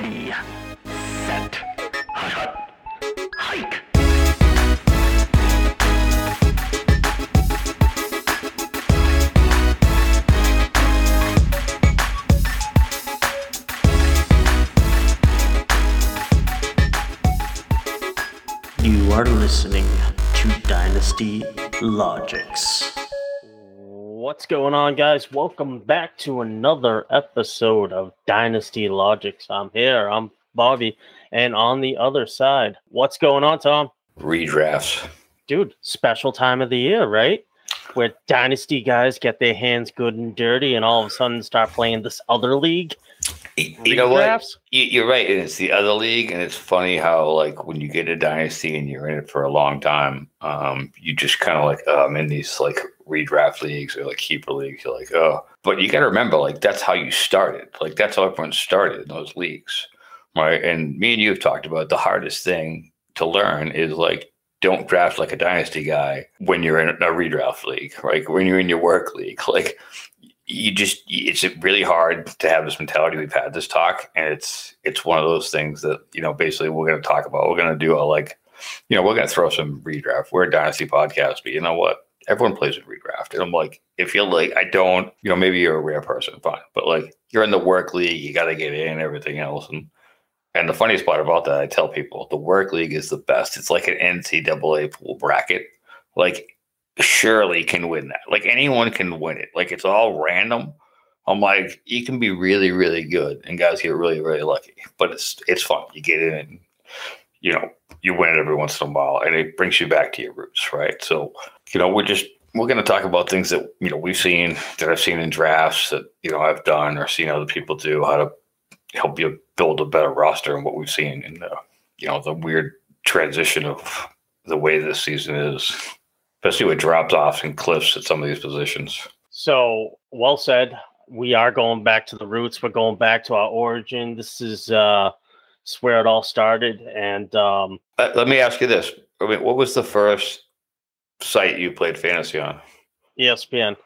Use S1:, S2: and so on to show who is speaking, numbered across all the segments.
S1: Ready, set, hut, hike. You are listening to Dynasty Logics.
S2: What's going on, guys? Welcome back to another episode of Dynasty Logics. I'm here, I'm Bobby, and on the other side, what's going on, Tom?
S3: redrafts.
S2: Dude, special time of the year, right? Where Dynasty guys get their hands good and dirty and all of a sudden start playing this other league.
S3: You know what? You're right. And it's the other league, and it's funny how like when you get a dynasty and you're in it for a long time, um, you just kind of like oh, I'm in these like redraft leagues or like keeper leagues. You're like oh, but you got to remember like that's how you started. Like that's how everyone started in those leagues, right? And me and you have talked about the hardest thing to learn is like don't draft like a dynasty guy when you're in a redraft league, right? When you're in your work league, like you just it's really hard to have this mentality we've had this talk and it's it's one of those things that you know basically we're going to talk about we're going to do a like you know we're going to throw some redraft we're a dynasty podcast but you know what everyone plays in redraft and i'm like if you're like i don't you know maybe you're a rare person fine but like you're in the work league you got to get in everything else and and the funniest part about that i tell people the work league is the best it's like an ncaa pool bracket like surely can win that. Like anyone can win it. Like it's all random. I'm like, you can be really, really good, and guys get really, really lucky. But it's it's fun. You get in, and you know, you win it every once in a while, and it brings you back to your roots, right? So, you know, we're just we're going to talk about things that you know we've seen that I've seen in drafts that you know I've done or seen other people do how to help you build a better roster and what we've seen in the you know the weird transition of the way this season is especially with drops offs and cliffs at some of these positions.
S2: So, well said. We are going back to the roots. We're going back to our origin. This is uh, where it all started. And um,
S3: Uh, let me ask you this: I mean, what was the first site you played fantasy on?
S2: ESPN.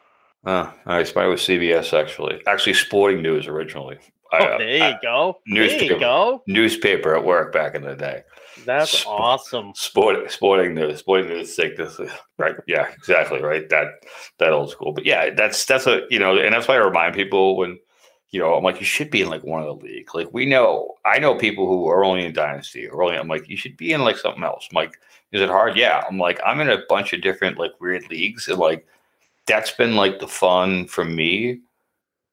S3: Uh, I spy with CBS actually. Actually, Sporting News originally.
S2: Oh,
S3: I-
S2: there you
S3: I-
S2: go. There
S3: newspaper.
S2: you go.
S3: newspaper at work back in the day.
S2: That's
S3: Sp-
S2: awesome.
S3: Sport, sporting news, sporting news, sick. This, right? Yeah, exactly. Right. That that old school. But yeah, that's that's a you know, and that's why I remind people when you know, I'm like, you should be in like one of the league. Like we know, I know people who are only in dynasty or only. I'm like, you should be in like something else. I'm like, is it hard? Yeah. I'm like, I'm in a bunch of different like weird leagues, and like that's been like the fun for me,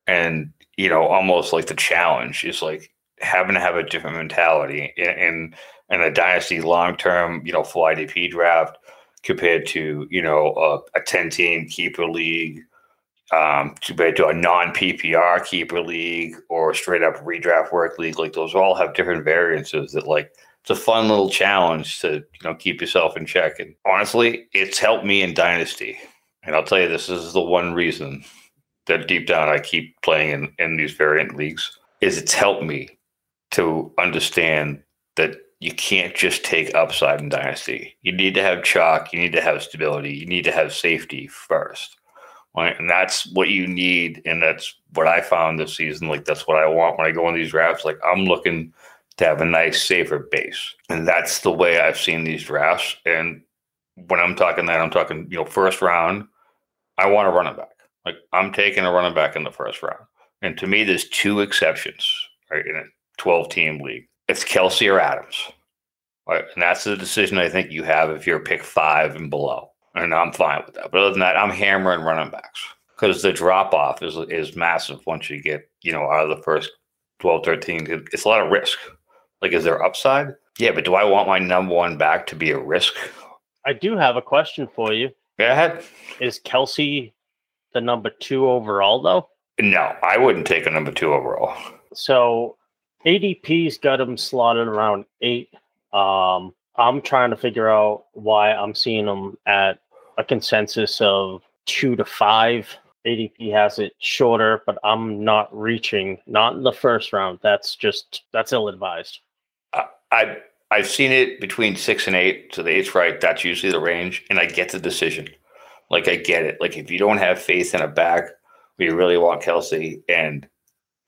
S3: and you know, almost like the challenge is like having to have a different mentality in. in and a dynasty long term, you know, full IDP draft compared to, you know, a, a 10 team keeper league, um, compared to a non PPR keeper league or straight up redraft work league. Like those all have different variances that like it's a fun little challenge to, you know, keep yourself in check. And honestly, it's helped me in dynasty. And I'll tell you, this is the one reason that deep down I keep playing in, in these variant leagues is it's helped me to understand that you can't just take upside in dynasty. You need to have chalk. You need to have stability. You need to have safety first, right? And that's what you need, and that's what I found this season. Like that's what I want when I go in these drafts. Like I'm looking to have a nice, safer base, and that's the way I've seen these drafts. And when I'm talking that, I'm talking you know first round. I want a running back. Like I'm taking a running back in the first round. And to me, there's two exceptions, right? In a 12 team league it's Kelce or Adams. Right? And that's the decision I think you have if you're pick five and below. And I'm fine with that. But other than that, I'm hammering running backs because the drop off is is massive once you get, you know, out of the first 12, 13. It's a lot of risk. Like, is there upside? Yeah, but do I want my number one back to be a risk?
S2: I do have a question for you.
S3: Go ahead.
S2: Is Kelce the number two overall, though?
S3: No, I wouldn't take a number two overall.
S2: So ADP's got him slotted around eight. Um, I'm trying to figure out why I'm seeing him at a consensus of two to five. ADP has it shorter, but I'm not reaching, not in the first round. That's just that's ill advised.
S3: I I've seen it between six and eight. So the eight's right. That's usually the range, and I get the decision. Like I get it. Like if you don't have faith in a back, you really want Kelce, and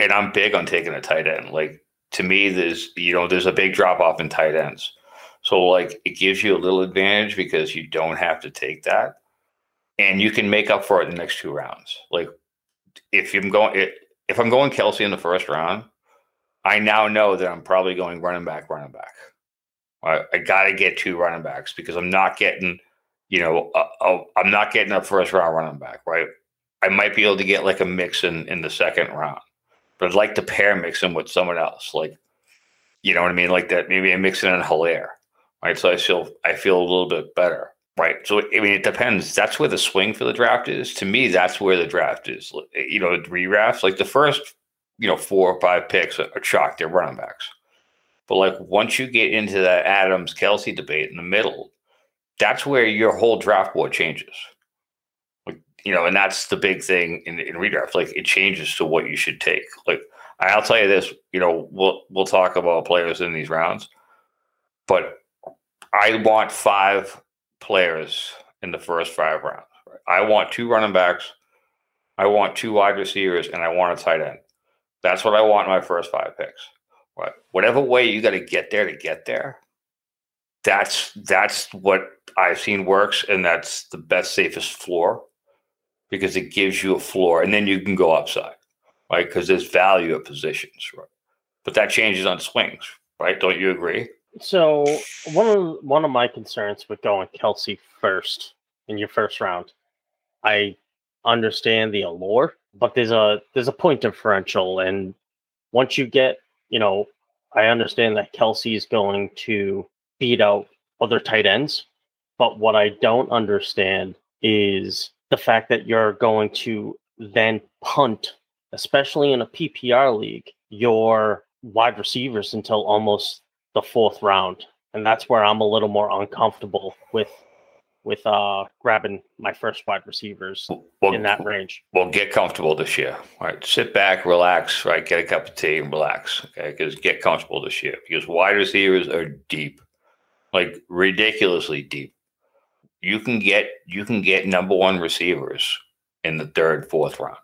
S3: and I'm big on taking a tight end. Like to me, there's you know there's a big drop off in tight ends. So like it gives you a little advantage because you don't have to take that, and you can make up for it in the next two rounds. Like if I'm going if I'm going Kelce in the first round, I now know that I'm probably going running back, running back. I, I got to get two running backs because I'm not getting, you know, I'm not getting a first round running back, right? I might be able to get like a Mixon in the second round, but I'd like to pair mix him with someone else, like, you know what I mean, like that. Maybe I mix in Helaire, right? So I feel I feel a little bit better, right? So I mean, it depends. That's where the swing for the draft is. To me, that's where the draft is. You know, redrafts like the first, you know, four or five picks are chalk. They're running backs. But like once you get into that Adams Kelce debate in the middle, that's where your whole draft board changes. Like, you know, and that's the big thing in, in redraft. Like it changes to what you should take. Like I'll tell you this, you know, we'll we'll talk about players in these rounds, but I want five players in the first five rounds. I want two running backs, I want two wide receivers, and I want a tight end. That's what I want in my first five picks. Right. Whatever way you got to get there to get there, that's that's what I've seen works, and that's the best, safest floor because it gives you a floor, and then you can go upside, right? Because there's value at positions, right? But that changes on swings, right? Don't you agree?
S2: So one of one of my concerns with going Kelce first in your first round, I understand the allure, but there's a there's a point differential, and once you get you know, I understand that Kelce is going to beat out other tight ends, but what I don't understand is the fact that you're going to then punt, especially in a PPR league, your wide receivers until almost the fourth round. And that's where I'm a little more uncomfortable with with uh grabbing my first wide receivers well, in that range.
S3: Well, get comfortable this year. All right, sit back, relax. Right, get a cup of tea and relax. Okay, because get comfortable this year because wide receivers are deep, like ridiculously deep. You can get you can get number one receivers in the third, fourth round.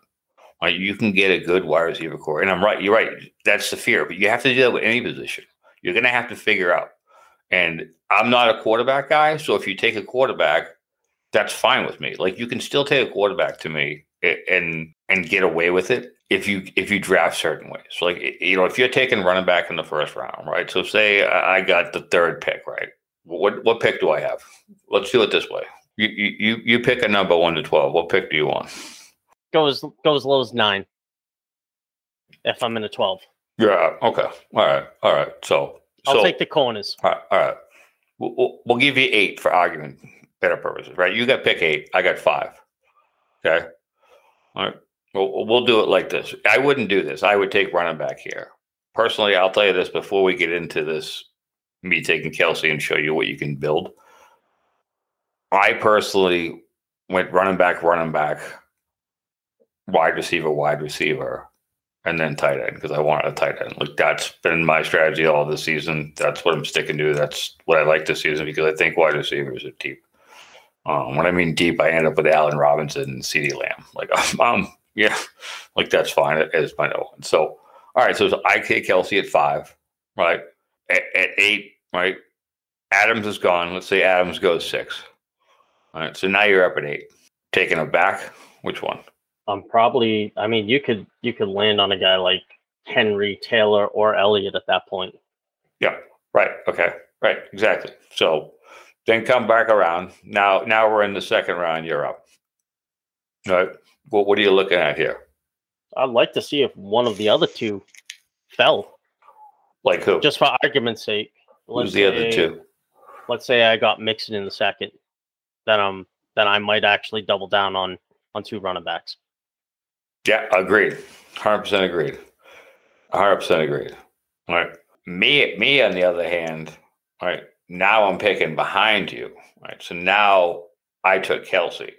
S3: Right, you can get a good wide receiver core, and I'm right. You're right. That's the fear, but you have to do that with any position. You're going to have to figure out and I'm not a quarterback guy. So if you take a quarterback, that's fine with me. Like you can still take a quarterback to me and and get away with it if you if you draft certain ways. So like you know, if you're taking running back in the first round, right? So say I got the third pick, right? What what pick do I have? Let's do it this way. You you you pick a number one to twelve. What pick do you want?
S2: Go as go as low as nine. If I'm in a twelve.
S3: Yeah. Okay. All right. All right. So
S2: I'll so, take the corners.
S3: All right. All right. We'll, we'll give you eight for argument better purposes, right? You got pick eight. I got five. Okay. All right. Well, we'll do it like this. I wouldn't do this. I would take running back here. Personally, I'll tell you this before we get into this, me taking Kelce and show you what you can build. I personally went running back, running back, wide receiver, wide receiver, and then tight end because I wanted a tight end. Like that's been my strategy all this season. That's what I'm sticking to. That's what I like this season because I think wide receivers are deep. Um, when I mean deep, I end up with Allen Robinson and CeeDee Lamb. Like, um, yeah, like that's fine as my no one. So, all right. So, so I take Kelce at five, right? At, at, eight, right? Adams is gone. Let's say Adams goes six. All right. So now you're up at eight. Taking it back. Which one?
S2: I'm probably. I mean, you could you could land on a guy like Henry Taylor or Elliott at that point.
S3: Yeah. Right. Okay. Right. Exactly. So then come back around. Now, now we're in the second round. You're up. All right. What What are you looking at here?
S2: I'd like to see if one of the other two fell.
S3: Like who?
S2: Just for argument's sake.
S3: Who's the say, other two?
S2: Let's say I got Mixon in the second. Then um then I might actually double down on on two running backs.
S3: Yeah, agreed. Hundred percent agreed. Hundred percent agreed. All right. Me, me on the other hand, all right. Now I'm picking behind you. Right. So now I took Kelce.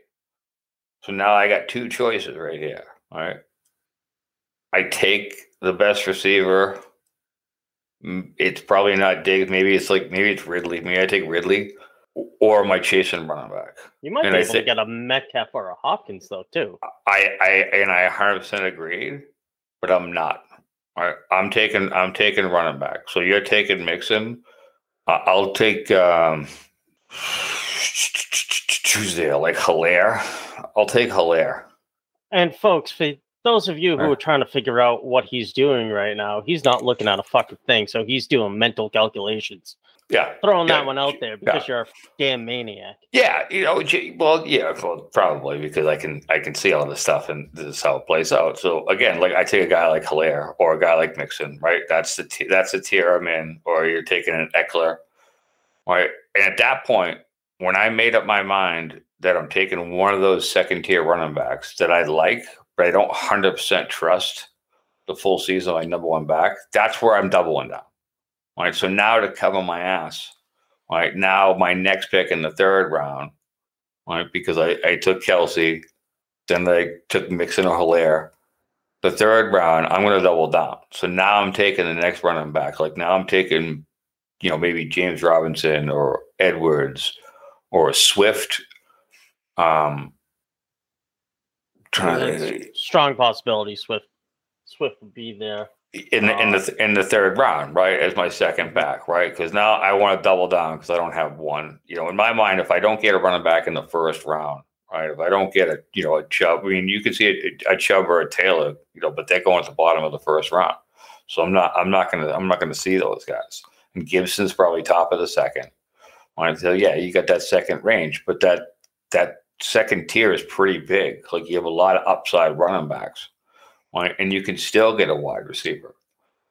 S3: So now I got two choices right here. All right. I take the best receiver. It's probably not Diggs. Maybe it's like maybe it's Ridley. Maybe I take Ridley or am I chasing running back?
S2: You might and be able to get a Metcalf or a Hopkins though too.
S3: I, I and I 100 percent agreed, but I'm not. All right, I'm taking I'm taking running back. So you're taking Mixon. Uh, I'll take um, there? Like Helaire. I'll take Helaire.
S2: And folks, for those of you who are trying to figure out what he's doing right now, he's not looking at a fucking thing. So he's doing mental calculations.
S3: Yeah,
S2: Throwing
S3: Yeah,
S2: that one out there because you're a damn maniac.
S3: yeah. You know, well, yeah, well, probably because I can I can see all this stuff and this is how it plays out. So again, like I take a guy like Helaire or a guy like Mixon, right? That's the t- that's the tier I'm in. Or you're taking an Ekeler, right? And at that point, when I made up my mind that I'm taking one of those second tier running backs that I like, but I don't hundred percent trust the full season of my number one back, that's where I'm doubling down. All right. So now to cover my ass, all right, now my next pick in the third round, right, because I, I took Kelce, then I took Mixon or Helaire. The third round, I'm going to double down. So now I'm taking the next running back. Like now I'm taking, you know, maybe James Robinson or Edwards or Swift. Um, trying to,
S2: strong possibility Swift Swift would be there.
S3: In the, in the uh, in the third round, right, as my second mm-hmm. back, right? Because now I want to double down because I don't have one. You know, in my mind, if I don't get a running back in the first round, right, if I don't get a you know a Chubb, I mean, you can see a, a Chubb or a Taylor, you know, but they're going at the bottom of the first round. So I'm not I'm not gonna I'm not gonna see those guys. And Gibson's probably top of the second. Right, so yeah, you got that second range, but that that second tier is pretty big. Like you have a lot of upside running backs And you can still get a wide receiver.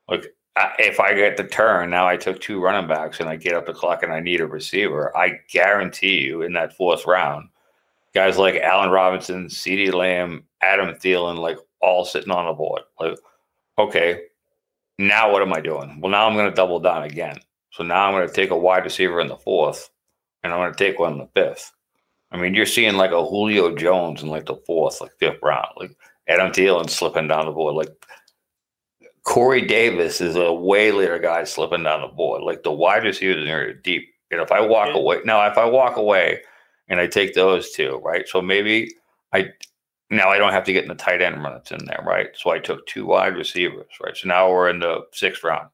S3: Like if I get the turn, now I took two running backs and I get up the clock and I need a receiver. I guarantee you in that fourth round, guys like Allen Robinson, CeeDee Lamb, Adam Thielen, like all sitting on the board. Like, okay, now what am I doing? Well, now I'm going to double down again. So now I'm going to take a wide receiver in the fourth and I'm going to take one in the fifth. I mean, you're seeing like a Julio Jones in like the fourth, like fifth round. Like Adam Thielen slipping down the board. Like Corey Davis is a way later guy slipping down the board. Like the wide receivers are deep. And if I walk
S2: Yeah.
S3: away now, if I walk away and I take those two, right? So maybe I now I don't have to get in the tight end run that's in there, right? So I took two wide receivers, right? So now we're in the sixth round.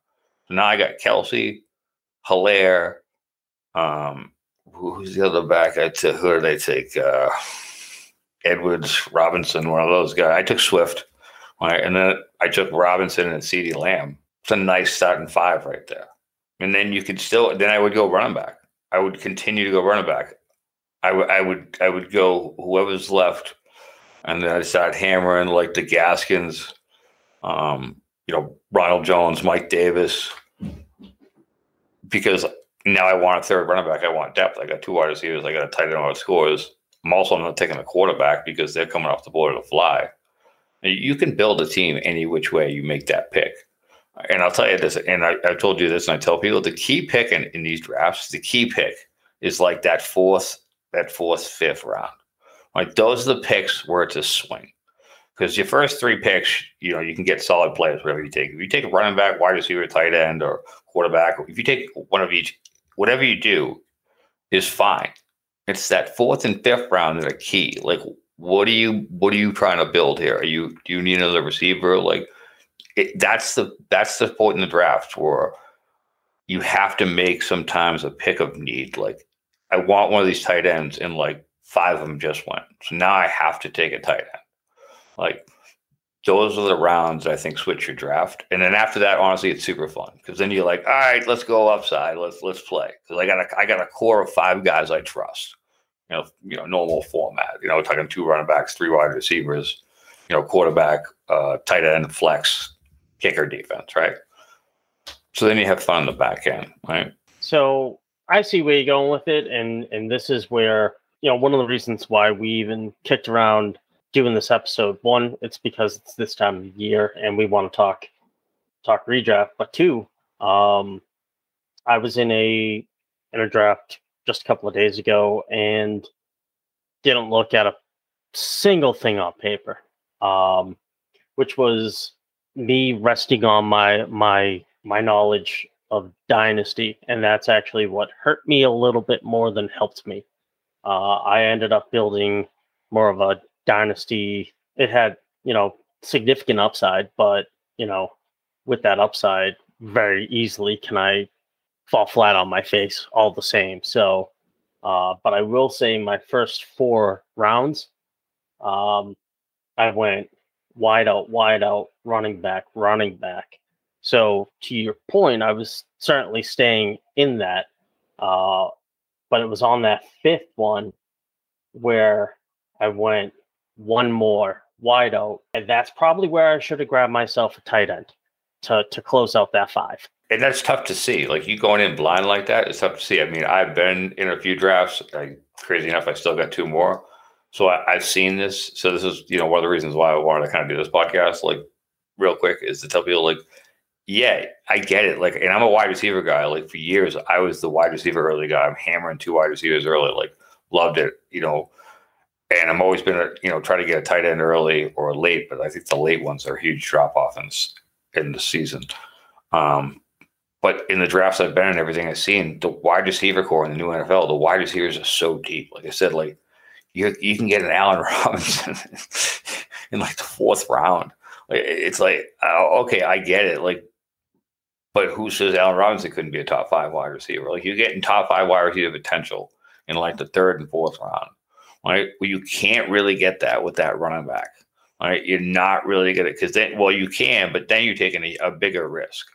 S3: So now I got Kelce, Helaire, um, who's the other back? I took who did I take? Uh Edwards, Robinson, one of those guys. I took Swift, right, and then I took Robinson and CeeDee Lamb. It's a nice starting five right there. And then you could still, then I would go running back. I would continue to go running back. I would, I would, I would go whoever's left, and then I start hammering like the Gaskins, um, you know, Ronald Jones, Mike Davis, because now I want a third running back. I want depth. I got two wide receivers. I got a tight end who scores. I'm also not taking a quarterback because they're coming off the board to fly. You can build a team any which way you make that pick. And I'll tell you this, and I, I've told you this, and I tell people the key pick in, in these drafts, the key pick is like that fourth, that fourth, fifth round. Like those are the picks where it's a swing. Because your first three picks, you know, you can get solid players whatever you take. If you take a running back, wide receiver, tight end, or quarterback, if you take one of each, whatever you do is fine. It's that fourth and fifth round that are key. Like, what are you what are you trying to build here? Are you do you need another receiver? Like, it, that's the that's the point in the draft where you have to make sometimes a pick of need. Like, I want one of these tight ends, and like five of them just went. So now I have to take a tight end. Like, those are the rounds I think switch your draft. And then after that, honestly, it's super fun because then you're like, all right, let's go upside. Let's let's play. Because I got a I got a core of five guys I trust. You know, you know, normal format. You know, talking two running backs, three wide receivers, you know, quarterback, uh, tight end, flex, kicker, defense, right? So then you have fun in the back end, right?
S2: So I see where you're going with it, and and this is where you know one of the reasons why we even kicked around doing this episode. One, it's because it's this time of year, and we want to talk talk redraft. But two, um, I was in a in a draft just a couple of days ago and didn't look at a single thing on paper, um, which was me resting on my my my knowledge of dynasty, and that's actually what hurt me a little bit more than helped me. Uh, I ended up building more of a dynasty. It had you know significant upside, but you know with that upside very easily can I fall flat on my face all the same. So, uh, but I will say my first four rounds, um, I went wide out, wide out, running back, running back. So to your point, I was certainly staying in that, uh, but it was on that fifth one where I went one more wide out, and that's probably where I should have grabbed myself a tight end to to close out that five.
S3: And that's tough to see. Like you going in blind like that, it's tough to see. I mean, I've been in a few drafts. I, crazy enough, I still got two more. So I, have seen this. So this is, you know, one of the reasons why I wanted to kind of do this podcast, like real quick, is to tell people like, yeah, I get it. Like, and I'm a wide receiver guy. Like for years, I was the wide receiver early guy. I'm hammering two wide receivers early. Like, loved it. You know, and I'm always been, you know, try to get a tight end early or late. But I think the late ones are a huge drop off in in the season. Um, but in the drafts I've been in, everything I've seen, the wide receiver core in the new NFL, the wide receivers are so deep. Like I said, like you you can get an Allen Robinson in like the fourth round. Like, it's like oh, okay, I get it. Like, but who says Allen Robinson couldn't be a top five wide receiver? Like you're getting top five wide receiver potential in like the third and fourth round. Right? Well, you can't really get that with that running back. Right? You're not really gonna because then well you can, but then you're taking a, a bigger risk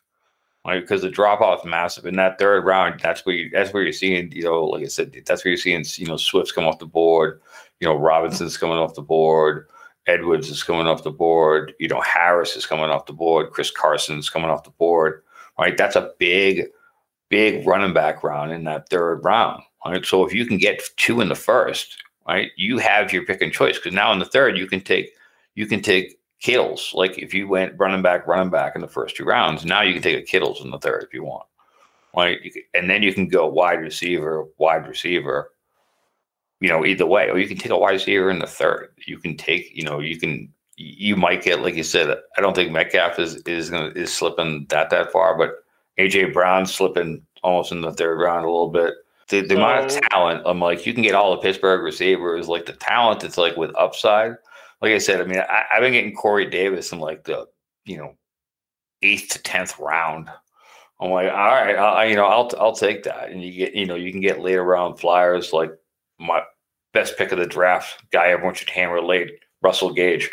S3: right? Because the drop off is massive in that third round. That's where you, that's where you're seeing, you know, like I said, that's where you're seeing, you know, Swift's come off the board, you know, Robinson's coming off the board, Edwards is coming off the board, you know, Harris is coming off the board, Chris Carson's coming off the board, right? That's a big, big running back round in that third round, right? So if you can get two in the first, right, you have your pick and choice because now in the third you can take you can take Kittles. Like if you went running back, running back in the first two rounds, now you can take a Kittles in the third if you want. Right. And then you can go wide receiver, wide receiver, you know, either way. Or you can take a wide receiver in the third. You can take, you know, you can you might get, like you said, I don't think Metcalf is is gonna is slipping that that far, but AJ Brown slipping almost in the third round a little bit. The, the so, amount of talent, I'm like, you can get all the Pittsburgh receivers, like the talent that's like with upside like I said, I mean, I, have been getting Corey Davis in like the you know eighth to tenth round. I'm like, all right, I, you know, I'll I'll take that, and you get you know you can get later round flyers like my best pick of the draft guy everyone should hammer late, Russell Gage.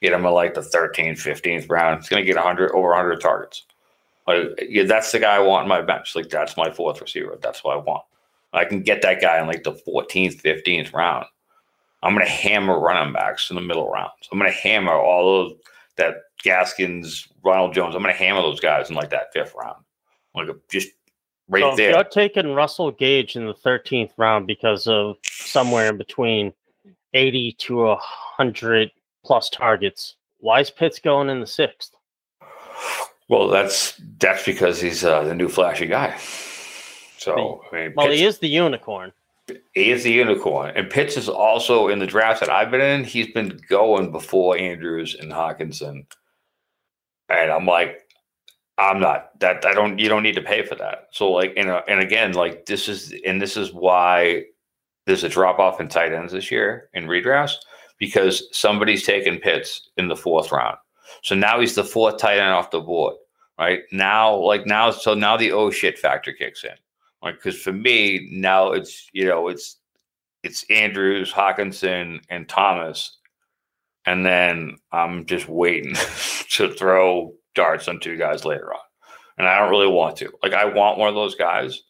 S3: Get him in like the 13th, 15th round. He's going to get 100 over 100 targets. Like, yeah, that's the guy I want in my bench. Like that's my fourth receiver. That's what I want. I can get that guy in like the 14th, 15th round. I'm going to hammer running backs in the middle rounds. I'm going to hammer all of that Gaskins, Ronald Jones. I'm going to hammer those guys in like that fifth round. Like just right so there.
S2: You're taking Russell Gage in the 13th round because of somewhere in between 80 to 100 plus targets. Why is Pitts going in the sixth?
S3: Well, that's that's because he's uh, the new flashy guy. So,
S2: I mean, well, Pitts, he is the unicorn.
S3: He is the unicorn. And Pitts is also in the draft that I've been in, he's been going before Andrews and Hockenson, And I'm like, I'm not that I don't you don't need to pay for that. So like and uh, and again, like this is and this is why there's a drop off in tight ends this year in redrafts because somebody's taken Pitts in the fourth round. So now he's the fourth tight end off the board. Right now, like now, so now the oh shit factor kicks in. Like, because for me now it's you know it's it's Andrews, Hockenson, and Thomas, and then I'm just waiting to throw darts on two guys later on, and I don't really want to. Like, I want one of those guys,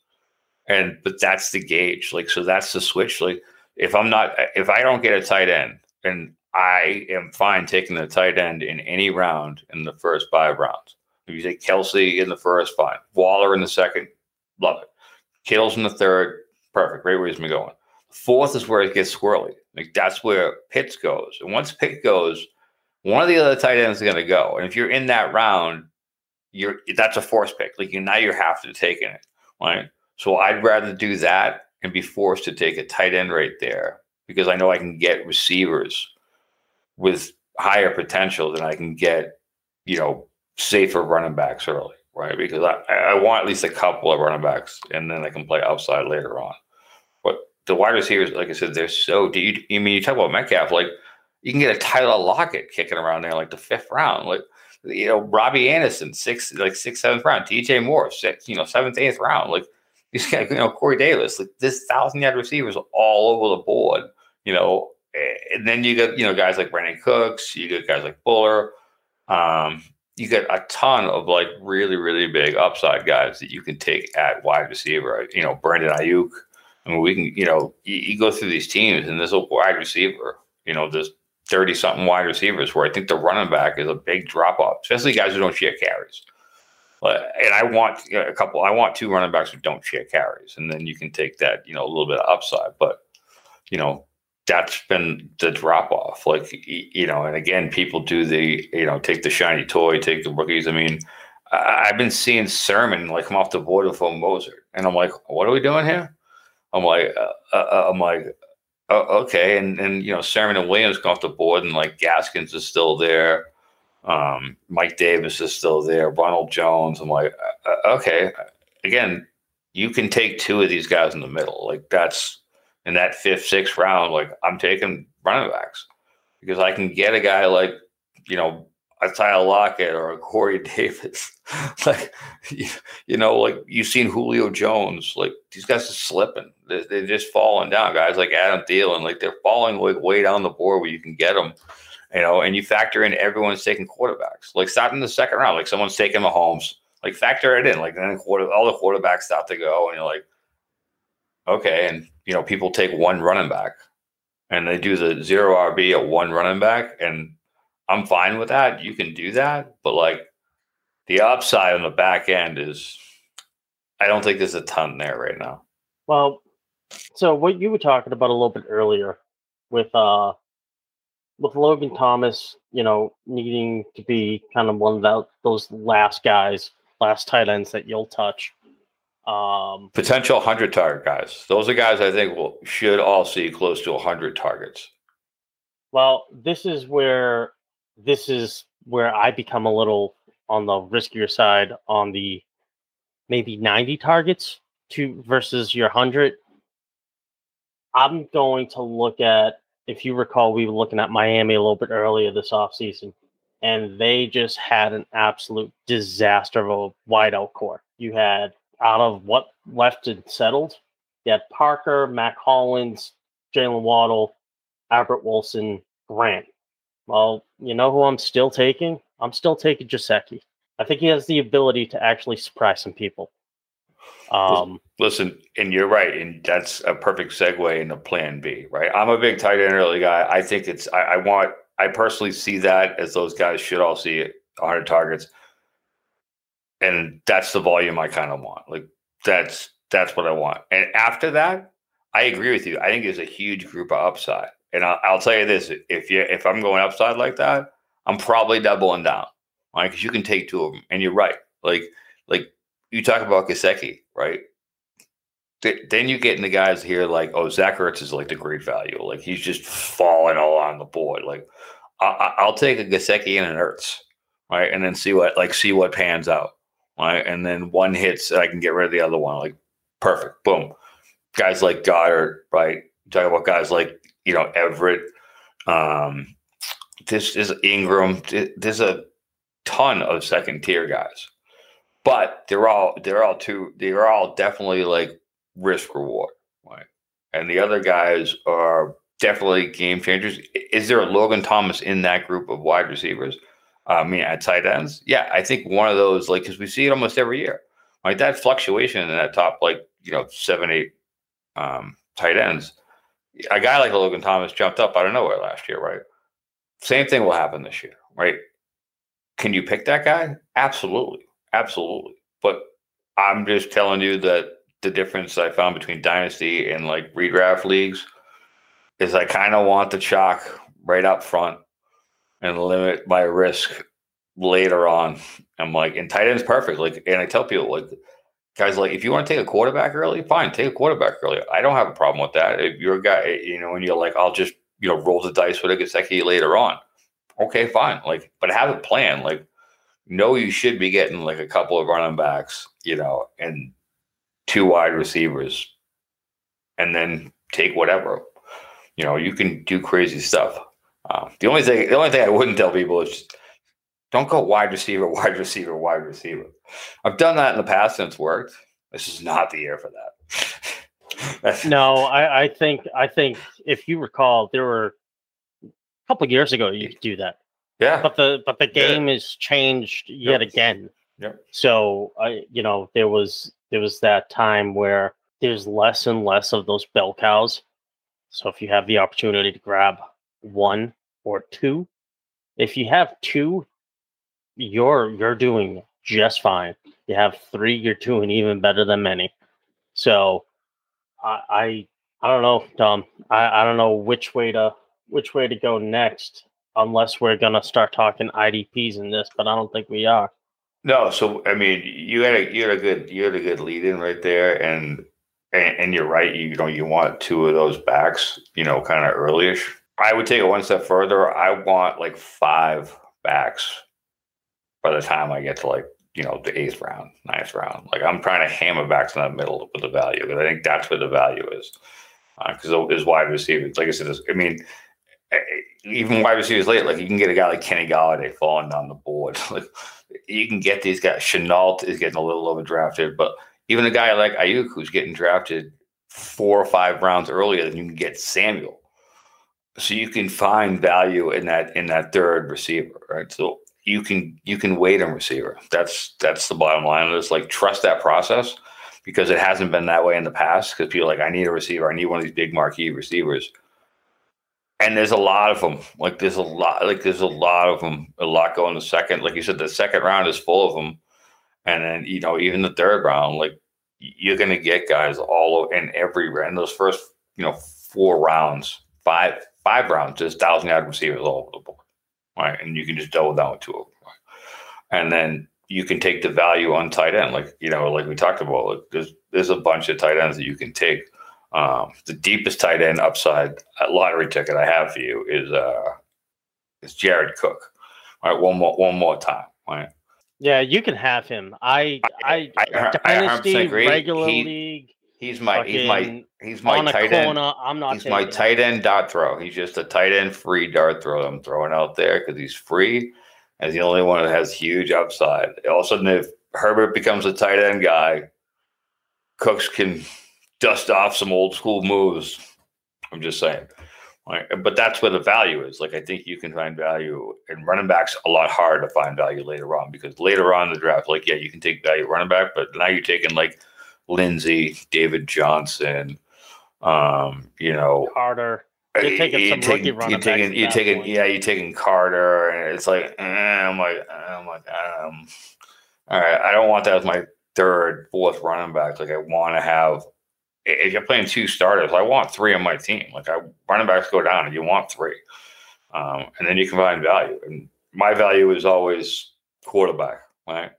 S3: and but that's the gauge. Like, so that's the switch. Like, if I'm not, if I don't get a tight end, and I am fine taking the tight end in any round in the first five rounds. If you take Kelce in the first, fine. Waller in the second, love it. Kittle's in the third. Perfect. Great reason to going. Fourth is where it gets squirrely. Like that's where Pitts goes. And once Pitt goes, one of the other tight ends is going to go. And if you're in that round, you're that's a force pick. Like you now you have to take it, right? So I'd rather do that and be forced to take a tight end right there because I know I can get receivers with higher potential than I can get, you know, safer running backs early right? Because I, I want at least a couple of running backs, and then I can play outside later on. But the wide receivers, like I said, they're so. Do you, you mean you talk about Metcalf? Like you can get a Tyler Lockett kicking around there like the fifth round. Like you know, Robbie Anderson, six, like sixth, seventh round, DJ Moore, six, you know, seventh, eighth round. Like you know, Corey Davis, like this thousand yard receivers all over the board, you know. And then you got, you know, guys like Brandin Cooks, you got guys like Buller. Um, you get a ton of like really, really big upside guys that you can take at wide receiver. You know, Brandon Aiyuk. I mean, we can, you know, you, you go through these teams and there's a wide receiver, you know, there's 30 something wide receivers where I think the running back is a big drop off, especially guys who don't share carries. And I want you know, a couple, I want two running backs who don't share carries. And then you can take that, you know, a little bit of upside. But, you know, that's been the drop off. Like, you know, and again, people do the, you know, take the shiny toy, take the rookies. I mean, I've been seeing Sermon like come off the board with Mostert. And I'm like, what are we doing here? I'm like, uh, uh, I'm like, oh, okay. And and you know, Sermon and Williams come off the board, and like Gaskins is still there. Um, Mike Davis is still there. Ronald Jones. I'm like, uh, uh, okay. Again, you can take two of these guys in the middle. Like that's in that fifth, sixth round. Like I'm taking running backs because I can get a guy like you know a Tyler Lockett or a Corey Davis. like, you, you, know, like you've seen Julio Jones. Like these guys are slipping. They're, they're, just falling down. Guys like Adam Thielen, like they're falling like way down the board where you can get them. You know, and you factor in everyone's taking quarterbacks. Like starting the second round, like someone's taking Mahomes. Like factor it in. Like then quarter, all the quarterbacks start to go, and you're like, okay. And you know, people take one running back, and they do the zero RB at one running back, and I'm fine with that. You can do that, but like the upside on the back end is, I don't think there's a ton there right now.
S2: Well, so what you were talking about a little bit earlier with uh with Logan Thomas, you know, needing to be kind of one of those last guys, last tight ends that you'll touch. Um,
S3: Potential hundred target guys. Those are guys I think will should all see close to hundred targets.
S2: Well, this is where this is where I become a little on the riskier side on the maybe 90 targets to versus your 100. I'm going to look at, if you recall, we were looking at Miami a little bit earlier this offseason, and they just had an absolute disaster of a wideout core. You had out of what left and settled, you had Parker, Mack Hollins, Jaylen Waddle, Albert Wilson, Grant. Well, you know who I'm still taking? I'm still taking Gesicki. I think he has the ability to actually surprise some people.
S3: Um, Listen, and you're right, and that's a perfect segue into Plan B, right? I'm a big tight end early guy. I think it's I, I want I personally see that as those guys should all see it, 100 targets, and that's the volume I kind of want. Like that's that's what I want. And after that, I agree with you. I think there's a huge group of upside. And I'll, I'll tell you this: if you if I'm going upside like that, I'm probably doubling down, right? Because you can take two of them, and you're right. Like like you talk about Gesicki, right? Th- then you get in the guys here like, oh, Zach Ertz is like the great value. Like he's just falling all on the board. Like I- will take a Gesicki and an Ertz, right? And then see what like see what pans out, right? And then one hits, I can get rid of the other one. Like perfect, boom. Guys like Goedert, right? talk about guys like you know Everett. Um, this is Engram. There's a ton of second tier guys, but they're all they're all too they're all definitely like risk reward, right? And the other guys are definitely game changers. Is there a Logan Thomas in that group of wide receivers? I mean, at tight ends, yeah, I think one of those like because we see it almost every year, like that fluctuation in that top like you know seven eight um, tight ends a guy like Logan Thomas jumped up out of nowhere last year, right? Same thing will happen this year, right? Can you pick that guy? Absolutely. Absolutely. But I'm just telling you that the difference I found between dynasty and like redraft leagues is I kind of want the chalk right up front and limit my risk later on. I'm like, and tight end's perfect. Like, and I tell people like guys like if you want to take a quarterback early, fine, take a quarterback early. I don't have a problem with that. If you're a guy, eh, you know, and you're like, I'll just you know roll the dice with a Gesicki later on. Okay, fine. Like, but have a plan. Like, know you should be getting like a couple of running backs, you know, and two wide receivers, and then take whatever. You know, you can do crazy stuff. Uh, the only thing, the only thing I wouldn't tell people is just, Don't go wide receiver, wide receiver, wide receiver. I've done that in the past and it's worked. This is not the year for that.
S2: No, I, I think I think if you recall, there were a couple of years ago you could do that,
S3: yeah,
S2: but the but the
S3: Yeah.
S2: game has changed yet
S3: Yep.
S2: again.
S3: Yep.
S2: So I, you know, there was there was that time where there's less and less of those bell cows. So if you have the opportunity to grab one or two, if you have two, you're you're doing just fine. You have three, you're doing even better than many. So I I, I don't know, Tom. I, I don't know which way to which way to go next, unless we're gonna start talking IDPs in this, but I don't think we are.
S3: No, so I mean, you had a you had a good you had a good lead in right there, and and, and you're right. You, know, you want two of those backs, you know, kind of earlyish. I would take it one step further. I want like five backs by the time I get to like you know the eighth round, ninth round. Like I'm trying to hammer backs in that middle with the value because I think that's where the value is. Because uh, there's wide receivers, like I said, I mean, eh, even wide receivers late, like you can get a guy like Kenny Golladay falling down the board. like you can get these guys. Chenault is getting a little overdrafted, but even a guy like Aiyuk who's getting drafted four or five rounds earlier than you can get Samuel. So you can find value in that in that third receiver, right? So you can you can wait on receiver. That's that's the bottom line of this. Like trust that process because it hasn't been that way in the past. Because people like, I need a receiver. I need one of these big marquee receivers. And there's a lot of them. Like there's a lot. Like there's a lot of them. A lot going the second. Like you said, the second round is full of them. And then you know even the third round, like you're gonna get guys all in every round. Those first you know four rounds, five five rounds, there's thousand yard receivers all over the board, right? And you can just double down with two of them, right? and then you can take the value on tight end, like you know, like we talked about. Like there's there's a bunch of tight ends that you can take. Um, the deepest tight end upside lottery ticket I have for you is uh is Jared Cook. All right, one more one more time, right?
S2: Yeah, you can have him. I I,
S3: I- I- I
S2: dynasty
S3: 100% agree.
S2: regular
S3: He-
S2: league.
S3: He's my he's my he's my tight
S2: corner.
S3: end.
S2: I'm not.
S3: He's my tight end dot throw. He's just a tight end free dart throw I'm throwing out there because he's free and the only one that has huge upside. All of a sudden, if Herbert becomes a tight end guy, Cooks can dust off some old school moves. I'm just saying. Right? But that's where the value is. Like I think you can find value in running backs a lot harder to find value later on because later on in the draft, like yeah, you can take value running back, but now you're taking like Lindsay, David Johnson, um, you know,
S2: Carter. You're taking some rookie running
S3: you're taking, you're taking,
S2: point.
S3: yeah, you're taking Carter, and it's like, eh, I'm like, I'm like, um, all right, I don't want that as my third, fourth running back. Like, I want to have, if you're playing two starters, I want three on my team. Like, I running backs go down, and you want three, um, and then you can find value. And my value is always quarterback, right?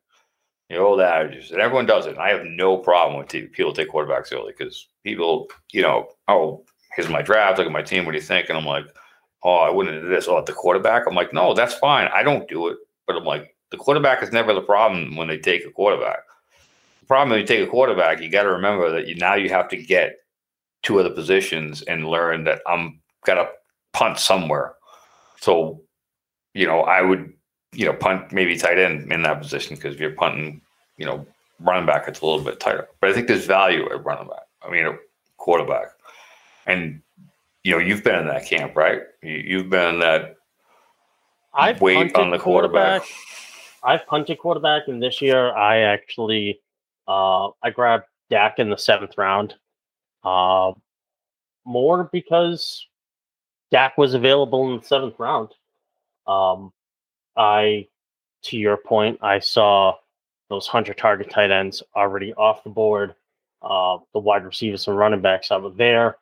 S3: The old adages, and everyone does it. I have no problem with people take quarterbacks early because people, you know, oh, here's my draft. Look at my team. What do you think? And I'm like, oh, I wouldn't do this. Oh, the quarterback. I'm like, no, that's fine. I don't do it. But I'm like, the quarterback is never the problem when they take a quarterback. The problem when you take a quarterback, you got to remember that you now you have to get two other positions and learn that I'm got to punt somewhere. So, you know, I would, you know, punt maybe tight end in that position because if you're punting, you know, running back, it's a little bit tighter. But I think there's value at running back. I mean, a quarterback. And you know, you've been in that camp, right? You, you've been in that
S2: I've punted
S3: on the quarterback.
S2: I've punted quarterback, and this year I actually uh, I grabbed Dak in the seventh round. Uh, more because Dak was available in the seventh round. Um, I, to your point, I saw those hundred target tight ends already off the board. Uh, the wide receivers and running backs that were there.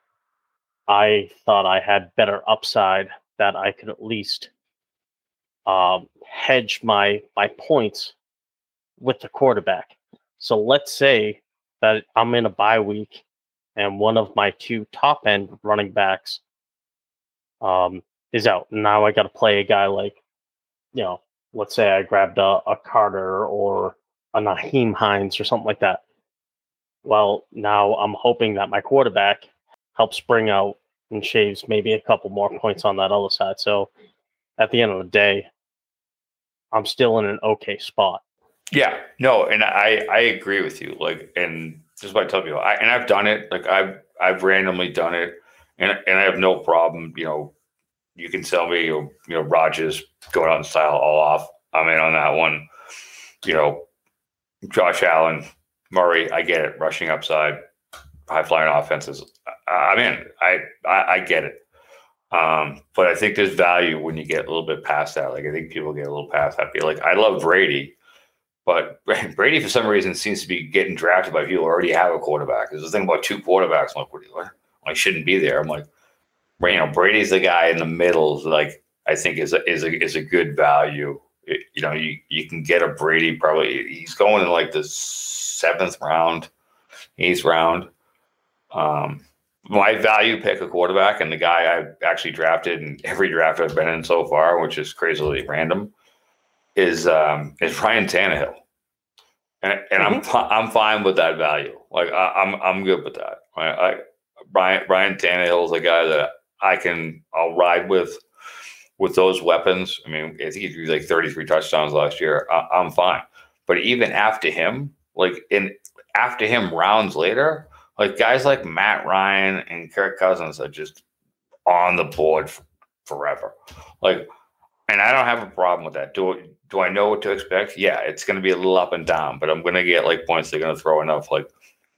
S2: I thought I had better upside that I could at least um, hedge my my points with the quarterback. So let's say that I'm in a bye week and one of my two top end running backs um, is out. Now I got to play a guy like, you know, let's say I grabbed a, a Carter or a Nyheim Hines or something like that. Well, now I'm hoping that my quarterback helps bring out and shaves maybe a couple more points on that other side. So at the end of the day, I'm still in an okay spot.
S3: Yeah, no, and I I agree with you. Like, and just what I tell people, I and I've done it. Like I've I've randomly done it, and and I have no problem. You know, you can tell me, you know, Rodgers going out in style all off. I'm in on that one. You know, Josh Allen, Murray, I get it. Rushing upside, high flying offenses. I, am in. I, I I get it. Um, but I think there's value when you get a little bit past that. Like I think people get a little past that. Like I love Brady, but Brady for some reason seems to be getting drafted by people who already have a quarterback. There's the thing about two quarterbacks. I'm like, what? what? I shouldn't be there. I'm like, you know, Brady's the guy in the middle. Like I think is a, is a is a good value. It, you know, you you can get a Brady probably. He's going in like the seventh round, eighth round. Um, my value pick a quarterback, and the guy I've actually drafted in every draft I've been in so far, which is crazily random, is um, is Ryan Tannehill, and, and mm-hmm. I'm I'm fine with that value. Like I, am I'm, I'm good with that. Right? I Brian Brian Tannehill is a guy that I can I'll ride with with those weapons. I mean, I think he threw like 33 touchdowns last year. I, I'm fine, but even after him, like in after him rounds later, like guys like Matt Ryan and Kirk Cousins are just on the board f- forever. Like, and I don't have a problem with that. Do do I know what to expect? Yeah, it's going to be a little up and down, but I'm going to get like points. They're going to throw enough. Like,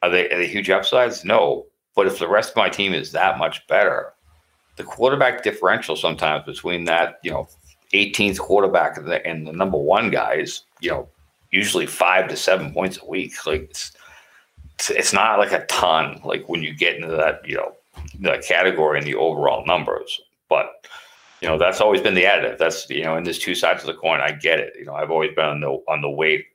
S3: are they are they huge upsides? No, but if the rest of my team is that much better, the quarterback differential sometimes between that you know 18th quarterback and the, and the number one guys, you know, usually five to seven points a week. Like it's it's not like a ton like when you get into that you know the category and the overall numbers. But you know that's always been the additive. That's you know in this two sides of the coin i get it. You know i've always been on the on the weight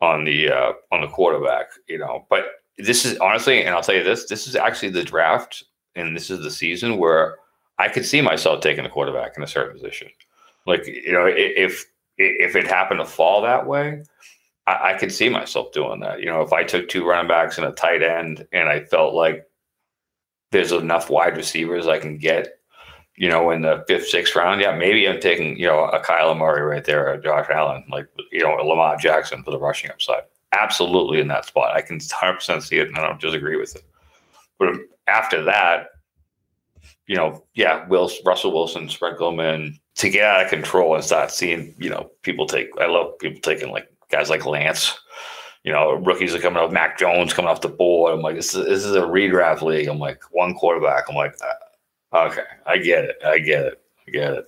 S3: on the uh on the quarterback you know. But this is honestly and i'll tell you this this is actually the draft and this is the season where i could see myself taking a quarterback in a certain position like you know if if it happened to fall that way I, I could see myself doing that. You know, if I took two running backs and a tight end, and I felt like there's enough wide receivers I can get, you know, in the fifth, sixth round, yeah, maybe I'm taking, you know, a Kyler Murray right there, or Josh Allen, like, you know, a Jackson for the rushing upside. Absolutely in that spot. I can 100% see it and I don't disagree with it. But after that, you know, yeah, Will, Russell Wilson, them to get out of control and start seeing, you know, people take, I love people taking like guys like Lance. You know, rookies are coming up. Mac Jones coming off the board. I'm like, this is this is a redraft league. I'm like, one quarterback. I'm like, uh, okay, I get it. I get it. I get it.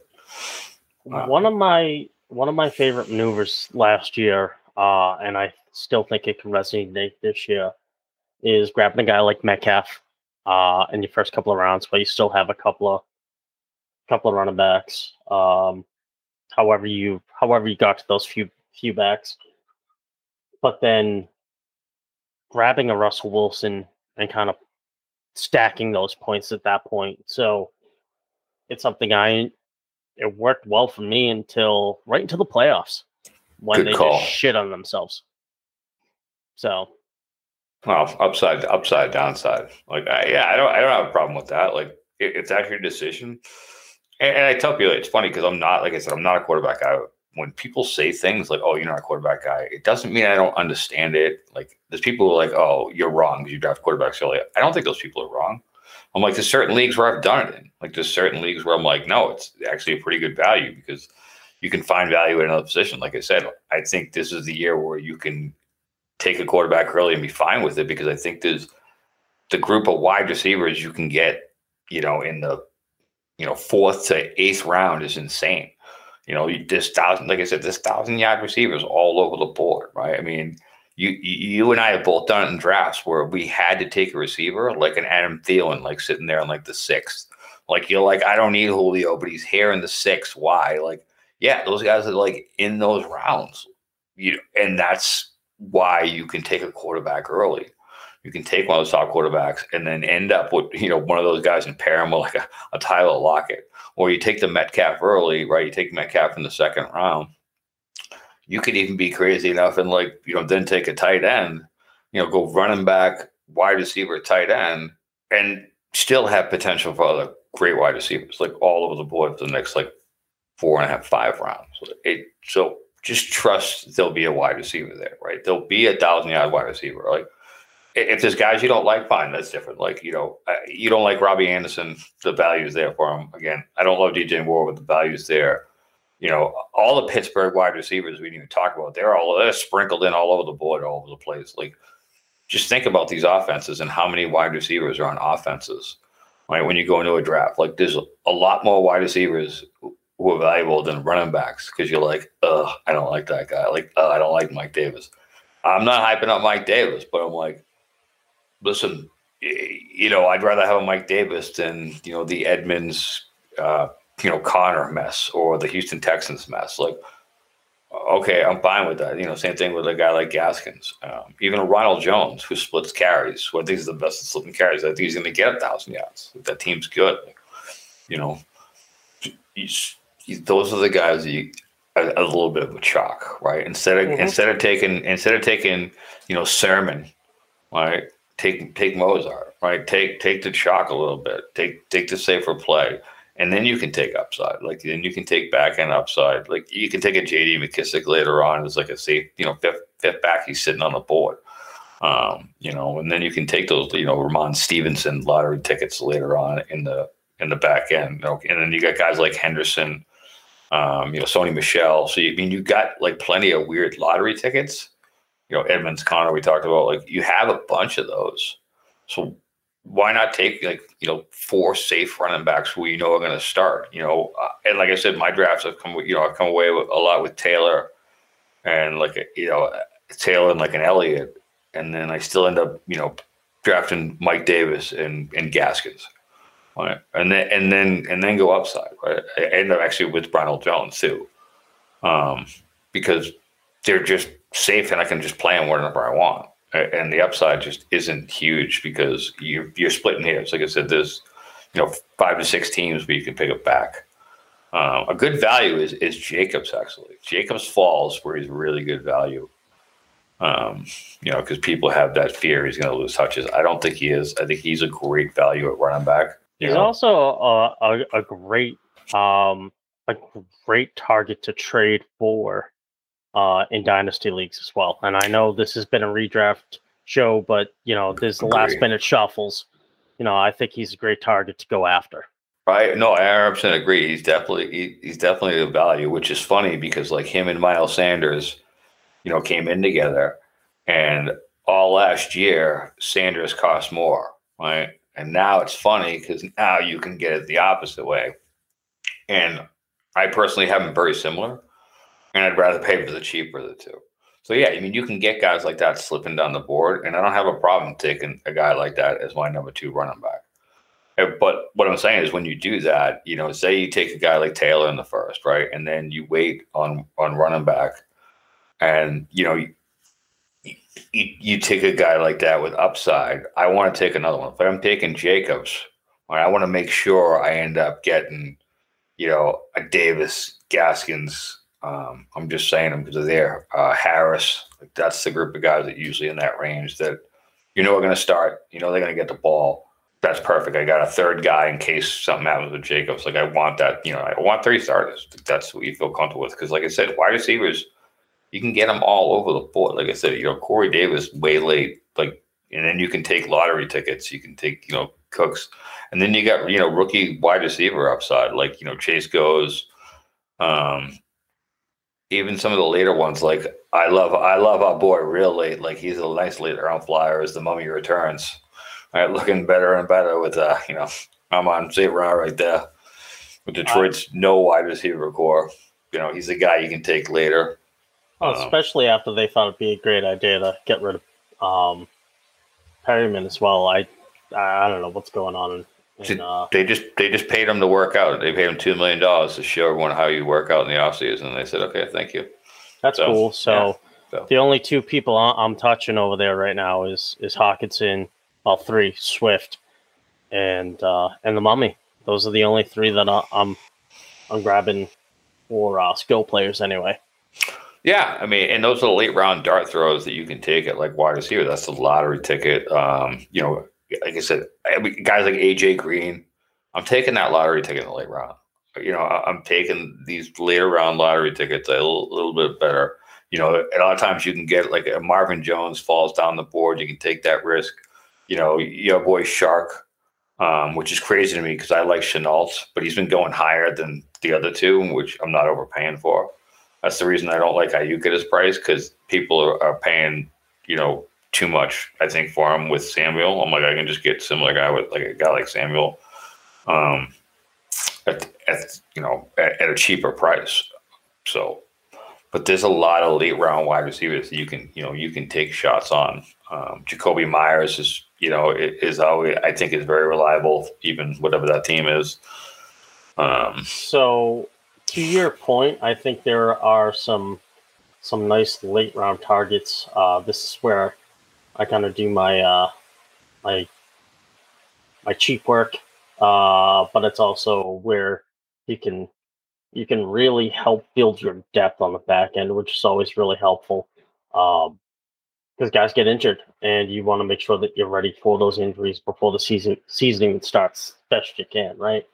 S2: Uh, one of my one of my favorite maneuvers last year, uh, and I still think it can resonate this year, is grabbing a guy like Metcalf uh, in your first couple of rounds, but you still have a couple of couple of running backs. Um, however you however you got to those few few backs. But then grabbing a Russell Wilson and kind of stacking those points at that point. So it's something I it worked well for me until right into the playoffs when Good they call. just shit on themselves. So
S3: well, upside, upside, downside. Like, I, yeah, I don't, I don't have a problem with that. Like, it, it's actually a decision. And, and, I tell people it's funny because I'm not, like I said, I'm not a quarterback guy when people say things like, "Oh, you're not a quarterback guy," it doesn't mean I don't understand it. Like, there's people who are like, "Oh, you're wrong because you draft quarterbacks early." I don't think those people are wrong. I'm like, there's certain leagues where I've done it in. Like, there's certain leagues where I'm like, no, it's actually a pretty good value because you can find value in another position. Like I said, I think this is the year where you can take a quarterback early and be fine with it because I think there's the group of wide receivers you can get, you know, in the you know fourth to eighth round is insane. You know, this thousand, like I said, this thousand yard receivers all over the board, right? I mean, you you and I have both done it in drafts where we had to take a receiver like an Adam Thielen, like sitting there in like the sixth. Like you're like, I don't need Julio, but he's here in the sixth. Why? Like, yeah, those guys are like in those rounds. You know, and that's why you can take a quarterback early. You can take one of those top quarterbacks and then end up with you know one of those guys and pair him with like a, a Tyler Lockett or you take the Metcalf early, right? You take Metcalf in the second round. You could even be crazy enough and like, you know, then take a tight end, you know, go running back, wide receiver, tight end, and still have potential for other great wide receivers, like all over the board for the next like four and a half, five rounds. It, so just trust there'll be a wide receiver there, right? There'll be a thousand yard wide receiver. Like if there's guys you don't like, fine, that's different. Like you know, you don't like Robbie Anderson, the value's there for him. Again, I don't love DJ Moore, but the value's there. You know, all the Pittsburgh wide receivers we didn't even talk about, they're all they're sprinkled in all over the board, all over the place. Like, just think about these offenses and how many wide receivers are on offenses. Right when you go into a draft, like there's a lot more wide receivers who are valuable than running backs because you're like, ugh, I don't like that guy. Like, I don't like Mike Davis. I'm not hyping up Mike Davis, but I'm like, listen, you know, I'd rather have a Mike Davis than you know the Edmonds, uh, you know, Conner mess or the Houston Texans mess. Like, okay, I'm fine with that. You know, same thing with a guy like Gaskins, um, even a Ronald Jones who splits carries. Who I think is the best at splitting carries. I think he's going to get a thousand yards. if That team's good. You know, he's, those are the guys that you, a, a, little bit of a chalk, right? Instead of mm-hmm. instead of taking instead of taking you know Sermon, right? take take Mostert, right? Take take the chalk a little bit. Take take the safer play, and then you can take upside. Like then you can take back end upside. Like you can take a JD McKissic later on as like a safe, you know, fifth fifth back. He's sitting on the board. Um, you know, and then you can take those, you know, Rhamondre Stevenson lottery tickets later on in the in the back end. And then you got guys like Henderson, um, you know, Sony Michel. So you I mean you got like plenty of weird lottery tickets you know, Edmonds, Conner, we talked about, like you have a bunch of those. So why not take like, you know, four safe running backs who you know are going to start, you know, uh, and like I said, my drafts have come, you know, I've come away with a lot with Taylor and like, a, you know, Taylor and like an Elliott. And then I still end up, you know, drafting Mike Davis and, and Gaskins. And then, and then, and then go upside. Right. I end up actually with Ronald Jones too. Um, because they're just safe and I can just play them wherever I want. And the upside just isn't huge because you're you're splitting hairs. Like I said, there's you know five to six teams where you can pick it back. Um, a good value is is Jacobs actually. Jacobs falls where he's really good value. Um, you know, because people have that fear he's going to lose touches. I don't think he is. I think he's a great value at running back.
S2: He's also a, a, a great um, a great target to trade for uh, in dynasty leagues as well. And I know this has been a redraft show, but you know, there's the last minute shuffles. You know, I think he's a great target to go after.
S3: Right? No, I 100 agree. He's definitely he, he's definitely a value, which is funny because like him and Miles Sanders, you know, came in together, and all last year Sanders cost more, right? And now it's funny because now you can get it the opposite way. And I personally have them very similar and I'd rather pay for the cheaper of the two. So yeah, I mean, you can get guys like that slipping down the board, and I don't have a problem taking a guy like that as my number two running back. But what I'm saying is, when you do that, you know, say you take a guy like Taylor in the first, right, and then you wait on on running back, and you know, you, you, take a guy like that with upside. I want to take another one. If I'm taking Jacobs, I want to make sure I end up getting, you know, a Davis, Gaskins, um, I'm just saying them because they're there. Uh, Harris, like that's the group of guys that usually in that range that you know are going to start. You know they're going to get the ball. That's perfect. I got a third guy in case something happens with Jacobs. Like I want that. You know, I want three starters. That's what you feel comfortable with. Because like I said, wide receivers, you can get them all over the board. Like I said, you know, Corey Davis way late. Like, and then you can take lottery tickets. You can take you know Cooks, and then you got you know rookie wide receiver upside. Like you know Chase goes. Um, even some of the later ones, like I love I love our boy real late. Like he's a nice later round flyer as the mummy returns. All right, looking better and better with uh, you know, I'm on. Round right there. With Detroit's no wide receiver core. You know, he's a guy you can take later.
S2: Oh, um, especially after they thought it'd be a great idea to get rid of um, Perriman as well. I I don't know what's going on
S3: and, uh, they just they just paid him to work out. They paid him two million dollars to show everyone how you work out in the off season. And they said, "Okay, thank you."
S2: That's so, cool. So, yeah, so, the only two people I'm touching over there right now is is Hockenson, all three Swift, and uh, and the Mummy. Those are the only three that I'm I'm grabbing for uh, skill players anyway.
S3: Yeah, I mean, and those are the late round dart throws that you can take at like wide receiver. That's the lottery ticket. Um, you know, like I said, guys like AJ Green, I'm taking that lottery ticket in the late round. you know, I, am taking these later round lottery tickets a little, little bit better. You know, a lot of times you can get like a Marvin Jones falls down the board. You can take that risk. You know, your boy Shark, um, which is crazy to me because I like Shenault, but he's been going higher than the other two, which I'm not overpaying for. That's the reason I don't like Aiyuk at his price because people are, are paying, you know, too much. I think for him with Samuel, I'm like I can just get similar guy with like a guy like Samuel, um, at, at you know at, at, a cheaper price. So, but there's a lot of late round wide receivers you can you know you can take shots on. Um, Jakobi Meyers is you know is always I think is very reliable even whatever that team is.
S2: Um, so to your point, I think there are some some nice late round targets. Uh, this is where I kind of do my uh, my my cheap work, uh, but it's also where you can you can really help build your depth on the back end, which is always really helpful. Um, because guys get injured, and you want to make sure that you're ready for those injuries before the season season starts best you can, right?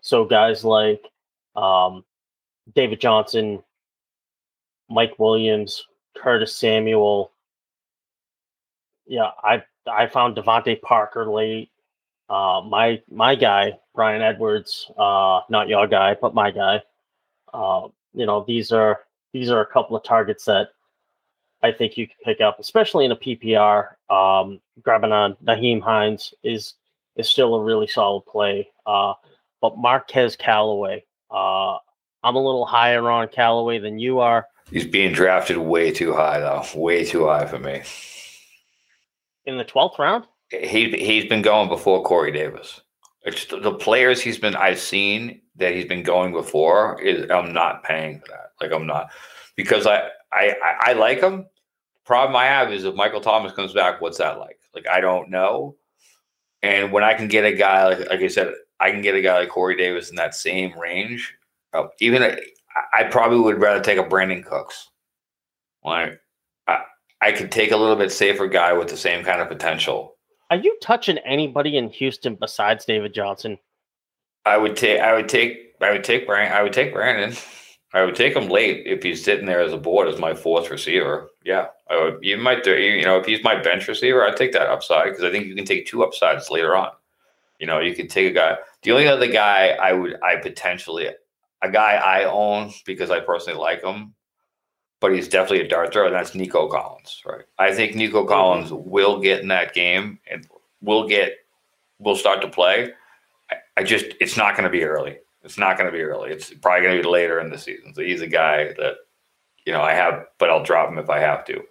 S2: So guys like um, David Johnson, Mike Williams, Curtis Samuel, yeah, I I found DeVante Parker late. Uh, my my guy Bryan Edwards, uh, not your guy, but my guy. Uh, you know, these are these are a couple of targets that I think you can pick up, especially in a PPR. Um, grabbing on Nyheim Hines is is still a really solid play. Uh, but Marquez Callaway, uh, I'm a little higher on Callaway than you are.
S3: He's being drafted way too high, though. Way too high for me
S2: in the twelfth round.
S3: He he's been going before Corey Davis. It's the players he's been I've seen that he's been going before is I'm not paying for that. Like I'm not because I I I like him. Problem I have is if Michael Thomas comes back, what's that like? Like I don't know. And when I can get a guy like like I said, I can get a guy like Corey Davis in that same range. Uh, even I, I probably would rather take a Brandin Cooks. Like I could take a little bit safer guy with the same kind of potential.
S2: Are you touching anybody in Houston besides David Johnson?
S3: I would take. I would take. I would take Brandin. I would take Brandin. I would take him late if he's sitting there as a board as my fourth receiver. Yeah, I would. You might. You know, if he's my bench receiver, I'd take that upside because I think you can take two upsides later on. You know, you could take a guy. The only other guy I would, I potentially, a guy I own because I personally like him but he's definitely a dart thrower, and that's Nico Collins, right? I think Nico mm-hmm. Collins will get in that game and will get will start to play. I, I just it's not going to be early. It's not going to be early. It's probably going to be later in the season. So he's a guy that you know I have, but I'll drop him if I have to.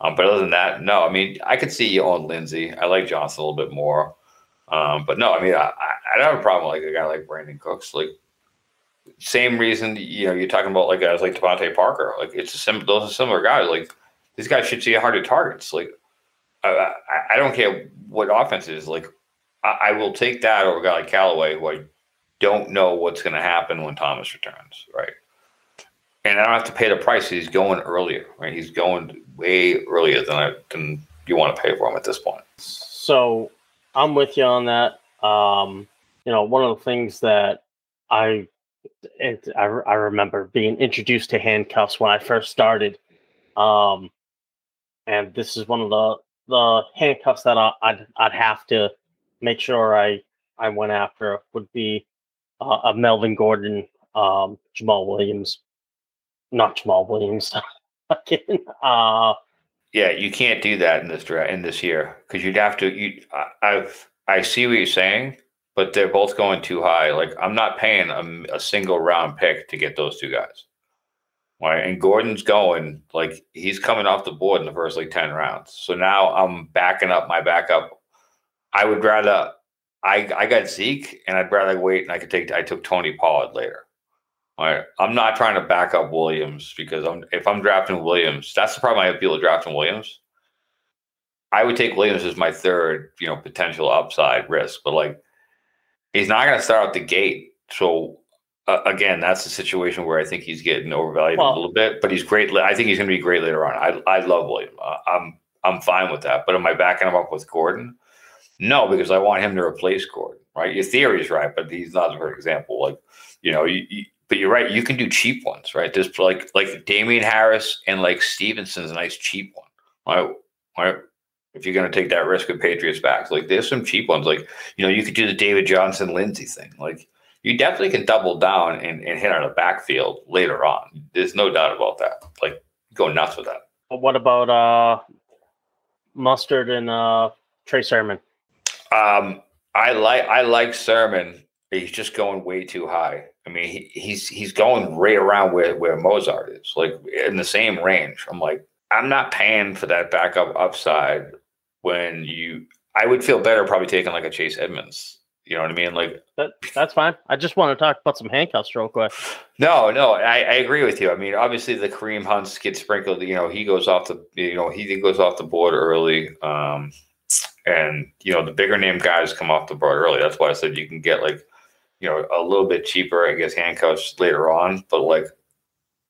S3: Um, but other than that, no. I mean, I could see you on Lindsay. I like Johnson a little bit more. Um, but no, I mean, I, I don't have a problem with like a guy like Brandin Cooks. Like same reason you know you're talking about like guys like DeVante Parker. Like it's a sim- those are similar guys. Like these guys should see a hundred targets. Like I, I, I, don't care what offense is. Like I, I, will take that over a guy like Callaway who I don't know what's going to happen when Thomas returns. Right. And I don't have to pay the price. He's going earlier. Right. He's going way earlier than I than you want to pay for him at this point.
S2: So I'm with you on that. Um, you know, one of the things that I it, I, I remember being introduced to handcuffs when I first started. Um, and this is one of the, the handcuffs that I, would I'd have to make sure I, I went after would be uh, a Melvin Gordon, um, Jamaal Williams, not Jamal Williams. Again, uh,
S3: yeah, you can't do that in this in this year because you'd have to. You, I, I've I see what you're saying, but they're both going too high. Like I'm not paying a, a single round pick to get those two guys. Right. And Gordon's going like he's coming off the board in the first like 10 rounds. So now I'm backing up my backup. I would rather I I got Zeke and I'd rather wait and I could take I took Tony Pollard later. All right. I'm not trying to back up Williams because I'm if I'm drafting Williams, that's the problem I have people drafting Williams. I would take Williams as my third, you know, potential upside risk. But like he's not going to start out the gate. So uh, again, that's the situation where I think he's getting overvalued well, a little bit. But he's great. I think he's going to be great later on. I I love William. Uh, I'm I'm fine with that. But am I backing him up with Gordon? No, because I want him to replace Gordon. Right? Your theory is right, but he's not a perfect example. Like You know, you, you, but you're right. You can do cheap ones, right? There's like like Damian Harris and like Stevenson's a nice cheap one. Why? If you're going to take that risk of Patriots backs, like there's some cheap ones. Like you know, you could do the David Johnson Lindsay thing. Like you definitely can double down and, and hit on a backfield later on. There's no doubt about that. Like go nuts with that.
S2: What about uh Mostert and uh Trey Sermon?
S3: Um, I like I like Sermon. He's just going way too high. I mean, he, he's he's going right around where where Mostert is, like in the same range. I'm like, I'm not paying for that backup upside when you. I would feel better probably taking like a Chase Edmonds. You know what I mean? Like
S2: That that's fine. I just want to talk about some handcuffs real quick.
S3: No, no, I, I agree with you. I mean, obviously the Kareem Hunts get sprinkled. You know, he goes off the you know he goes off the board early, um, and you know the bigger name guys come off the board early. That's why I said you can get like you know a little bit cheaper, I guess, handcuffs later on. But like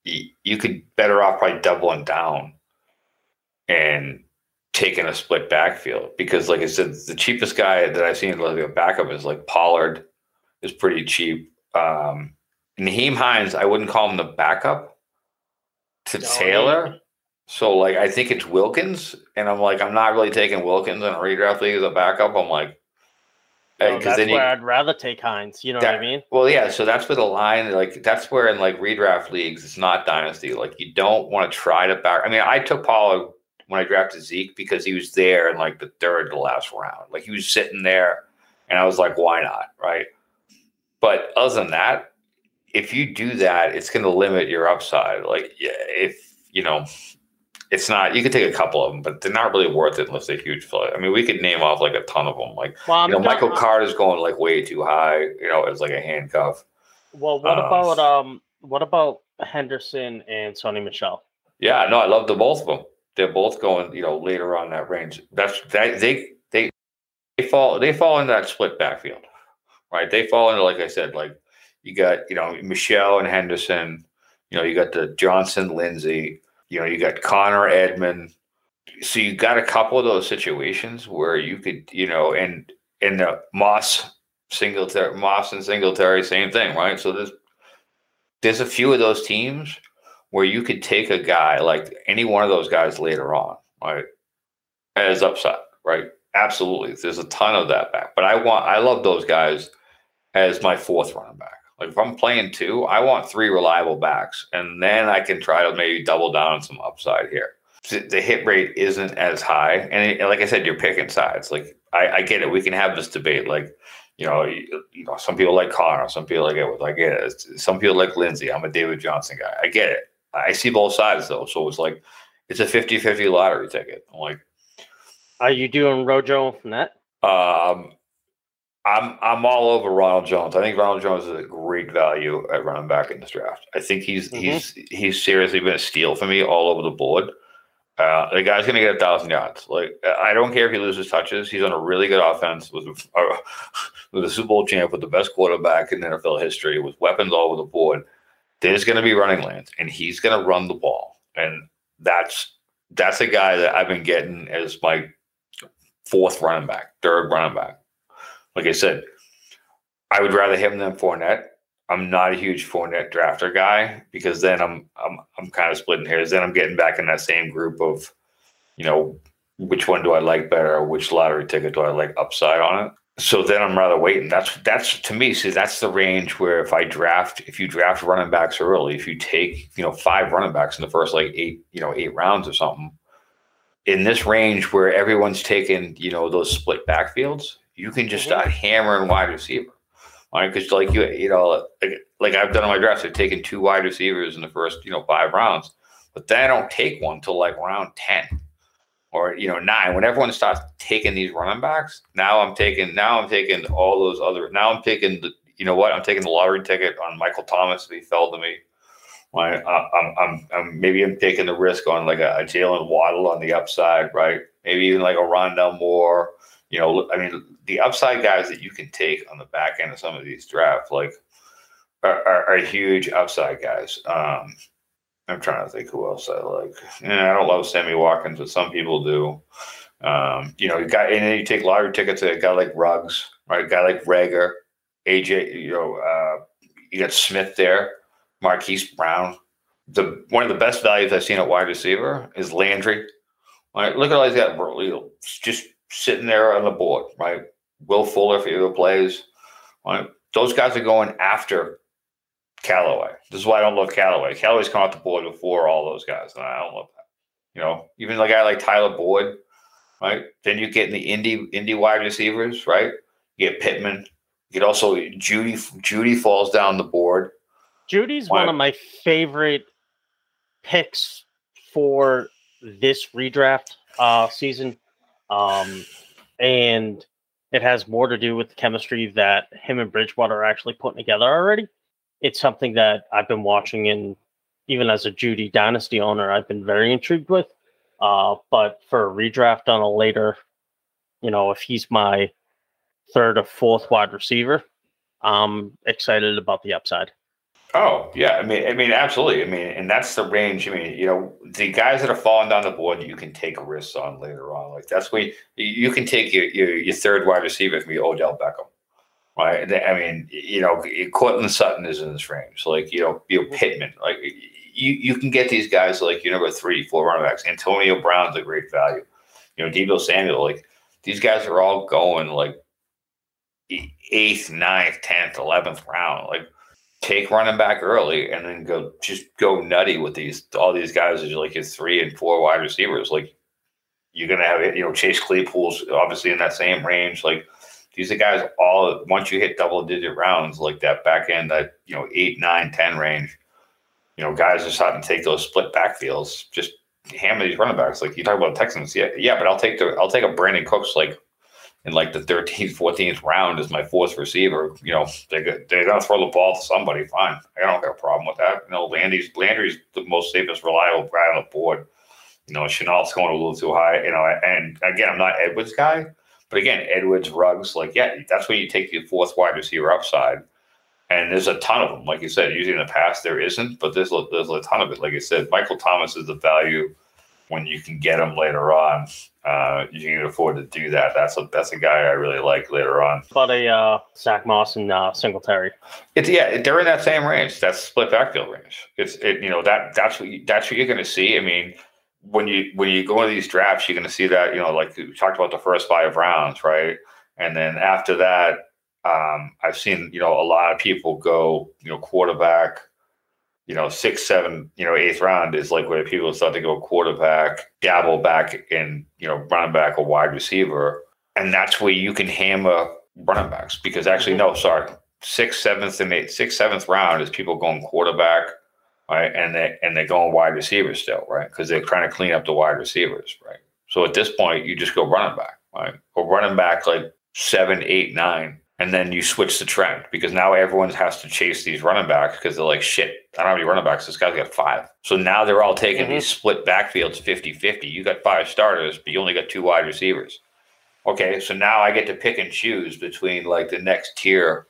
S3: you, you could better off probably doubling down and taking a split backfield because, like I said, the cheapest guy that I've seen like a backup is like Pollard is pretty cheap. Um, Nyheim Hines, I wouldn't call him the backup to
S2: No,
S3: Taylor. So like I think it's Wilkins, and I'm like I'm not really taking Wilkins in a redraft league as a backup. I'm like, because then you,
S2: I'd rather take Hines. You know what I mean?
S3: well, yeah. So that's where the line, like that's where in like redraft leagues, it's not dynasty. Like you don't want to try to back. I mean, I took Pollard when I drafted Zeke because he was there in like the third to last round. Like he was sitting there, and I was like, why not, right? But other than that, if you do that, it's going to limit your upside. Like if you know. It's not. You could take a couple of them, but they're not really worth it unless they're huge flood. I mean, we could name off like a ton of them. Like
S2: Well,
S3: you know, Michael Carter's going like way too high. You know, as like a handcuff.
S2: Well, what
S3: Um,
S2: about um? What about Henderson and Sony Michel?
S3: Yeah, no, I love the both of them. They're both going, you know, later on that range. That's that they they they fall they fall in that split backfield, right? They fall into like I said, like you got you know Michel and Henderson. You know, you got the Johnson Lindsay. You know, you got Conner Edmond. So you got a couple of those situations where you could, you know, and and the Moss Singletary, Moss and Singletary, same thing, right? So there's there's a few of those teams where you could take a guy like any one of those guys later on, right, as upside, right? Absolutely, there's a ton of that back. But I want, I love those guys as my fourth running back. Like if I'm playing two, I want three reliable backs, and then I can try to maybe double down on some upside here. The hit rate isn't as high, and like I said, you're picking sides. Like I, I get it. We can have this debate. Like you know, you, you know, some people like Conner, some people like it. Like it. Some people like Lindsay. I'm a David Johnson guy. I get it. I see both sides though. So it's like it's a 50-50 lottery ticket. I'm like,
S2: Are you doing Rojo net?
S3: um, I'm I'm all over Ronald Jones. I think Ronald Jones is a great value at running back in this draft. I think he's
S2: Mhm.
S3: he's he's seriously been a steal for me all over the board. Uh, the guy's going to get a thousand yards. Like I don't care if he loses touches. He's on a really good offense with uh, with a Super Bowl champ with the best quarterback in NFL history with weapons all over the board. There's going to be running lanes, and he's going to run the ball, and that's that's a guy that I've been getting as my fourth running back, third running back. Like I said, I would rather him than Fournette. I'm not a huge Fournette drafter guy because then I'm I'm I'm kind of splitting hairs. Then I'm getting back in that same group of, you know, which one do I like better? Which lottery ticket do I like upside on it? So then I'm rather waiting. That's that's to me. See, that's the range where if I draft, if you draft running backs early, if you take you know five running backs in the first like eight you know eight rounds or something, in this range where everyone's taking you know those split backfields, you can just
S2: Mhm.
S3: start hammering wide receiver. Right, because like you, you know, like, like I've done in my drafts, I've taken two wide receivers in the first, you know, five rounds, but then I don't take one till like round ten or you know nine. When everyone starts taking these running backs, now I'm taking, now I'm taking all those other. Now I'm taking the, you know what? I'm taking the lottery ticket on Michael Thomas if he fell to me. I- I'm, I'm, I'm maybe I'm taking the risk on like a, a Jaylen Waddle on the upside, right? Maybe even like a Rondale Moore. You know, I mean, the upside guys that you can take on the back end of some of these drafts, like, are, are, are huge upside guys. Um, I'm trying to think who else I like. Yeah, I don't love Sammy Watkins, but some people do. Um, you know, you got and then you take lottery tickets to a guy like Ruggs, right? A guy like Rager, AJ, you know, uh, You got Smith there, Marquise Brown. The one of the best values I've seen at wide receiver is Landry. Right, look at all these guys, just sitting there on the board. Right, Will Fuller if he ever plays. Right, those guys are going after Callaway. This is why I don't love Callaway. Callaway's come off the board before all those guys, and I don't love that. You know, even a guy like Tyler Boyd, right? Then you get in the Indy Indy wide receivers, right? You get Pittman. You get also Jeudy. Jeudy falls down the board.
S2: Jeudy's one of my favorite picks for this redraft uh, season, um, and it has more to do with the chemistry that him and Bridgewater are actually putting together already. It's something that I've been watching, and even as a Jeudy Dynasty owner, I've been very intrigued with. Uh, but for a redraft on a later, you know, if he's my third or fourth wide receiver, I'm excited about the upside.
S3: Oh yeah, I mean, I mean, absolutely. I mean, and that's the range. I mean, you know, the guys that are falling down the board, you can take risks on later on. Like that's where you, you can take your, your, your third wide receiver can be Odell Beckham, right? I mean, you know, Courtland Sutton is in this range. Like you know, Bill mm-hmm. Pittman. Like you you can get these guys like your number three, four running backs. Antonio Brown's a great value. You know, Deebo Samuel. Like these guys are all going like eighth, ninth, tenth, eleventh round. Like take running back early and then go just go nutty with these all these guys as like his three and four wide receivers. Like you're gonna have you know Chase Claypool's obviously in that same range. Like these are guys all once you hit double digit rounds like that back end that you know eight, nine, ten range. You know, guys are starting to take those split backfields. Just hammer these running backs. Like you talk about Texans, yeah, yeah, but I'll take the I'll take a Brandin Cooks like in like the 13th, 14th round as my fourth receiver, you know, they, they're to throw the ball to somebody. Fine. I don't have a problem with that. You know, Landry's, Landry's the most safest, reliable guy on the board. You know, Shenault's going a little too high, you know, and again, I'm not Edwards guy, but again, Edwards, Ruggs, like, yeah, that's where you take the fourth wide receiver upside. And there's a ton of them. Like you said, usually in the past there isn't, but there's, there's a ton of it. Like I said, Michael Thomas is the value when you can get him later on uh, you can afford to do that. That's a that's a guy I really like later on.
S2: But a uh, Zach Moss and uh, Singletary.
S3: It's yeah, they're in that same range. That's split backfield range. It's it you know that that's what you, that's what you're going to see. I mean, when you when you go into these drafts, you're going to see that you know like we talked about the first five rounds, right? And then after that, um, I've seen you know a lot of people go you know quarterback you know, six, seven, you know, eighth round is like where people start to go quarterback, dabble back in, you know, running back or wide receiver. And that's where you can hammer running backs because actually, mm-hmm. no, sorry, sixth, seventh, and eighth, sixth, seventh round is people going quarterback, right? And they and they're going wide receivers still, right? Because they're trying to clean up the wide receivers, right? So at this point, you just go running back, right? Or running back like seven, eight, nine, and then you switch the trend because now everyone has to chase these running backs because they're like, shit, I don't have any running backs. This guy's got five. So now they're all taking mm-hmm. these split backfields 50 50. You got five starters, but you only got two wide receivers. Okay, so now I get to pick and choose between like the next tier,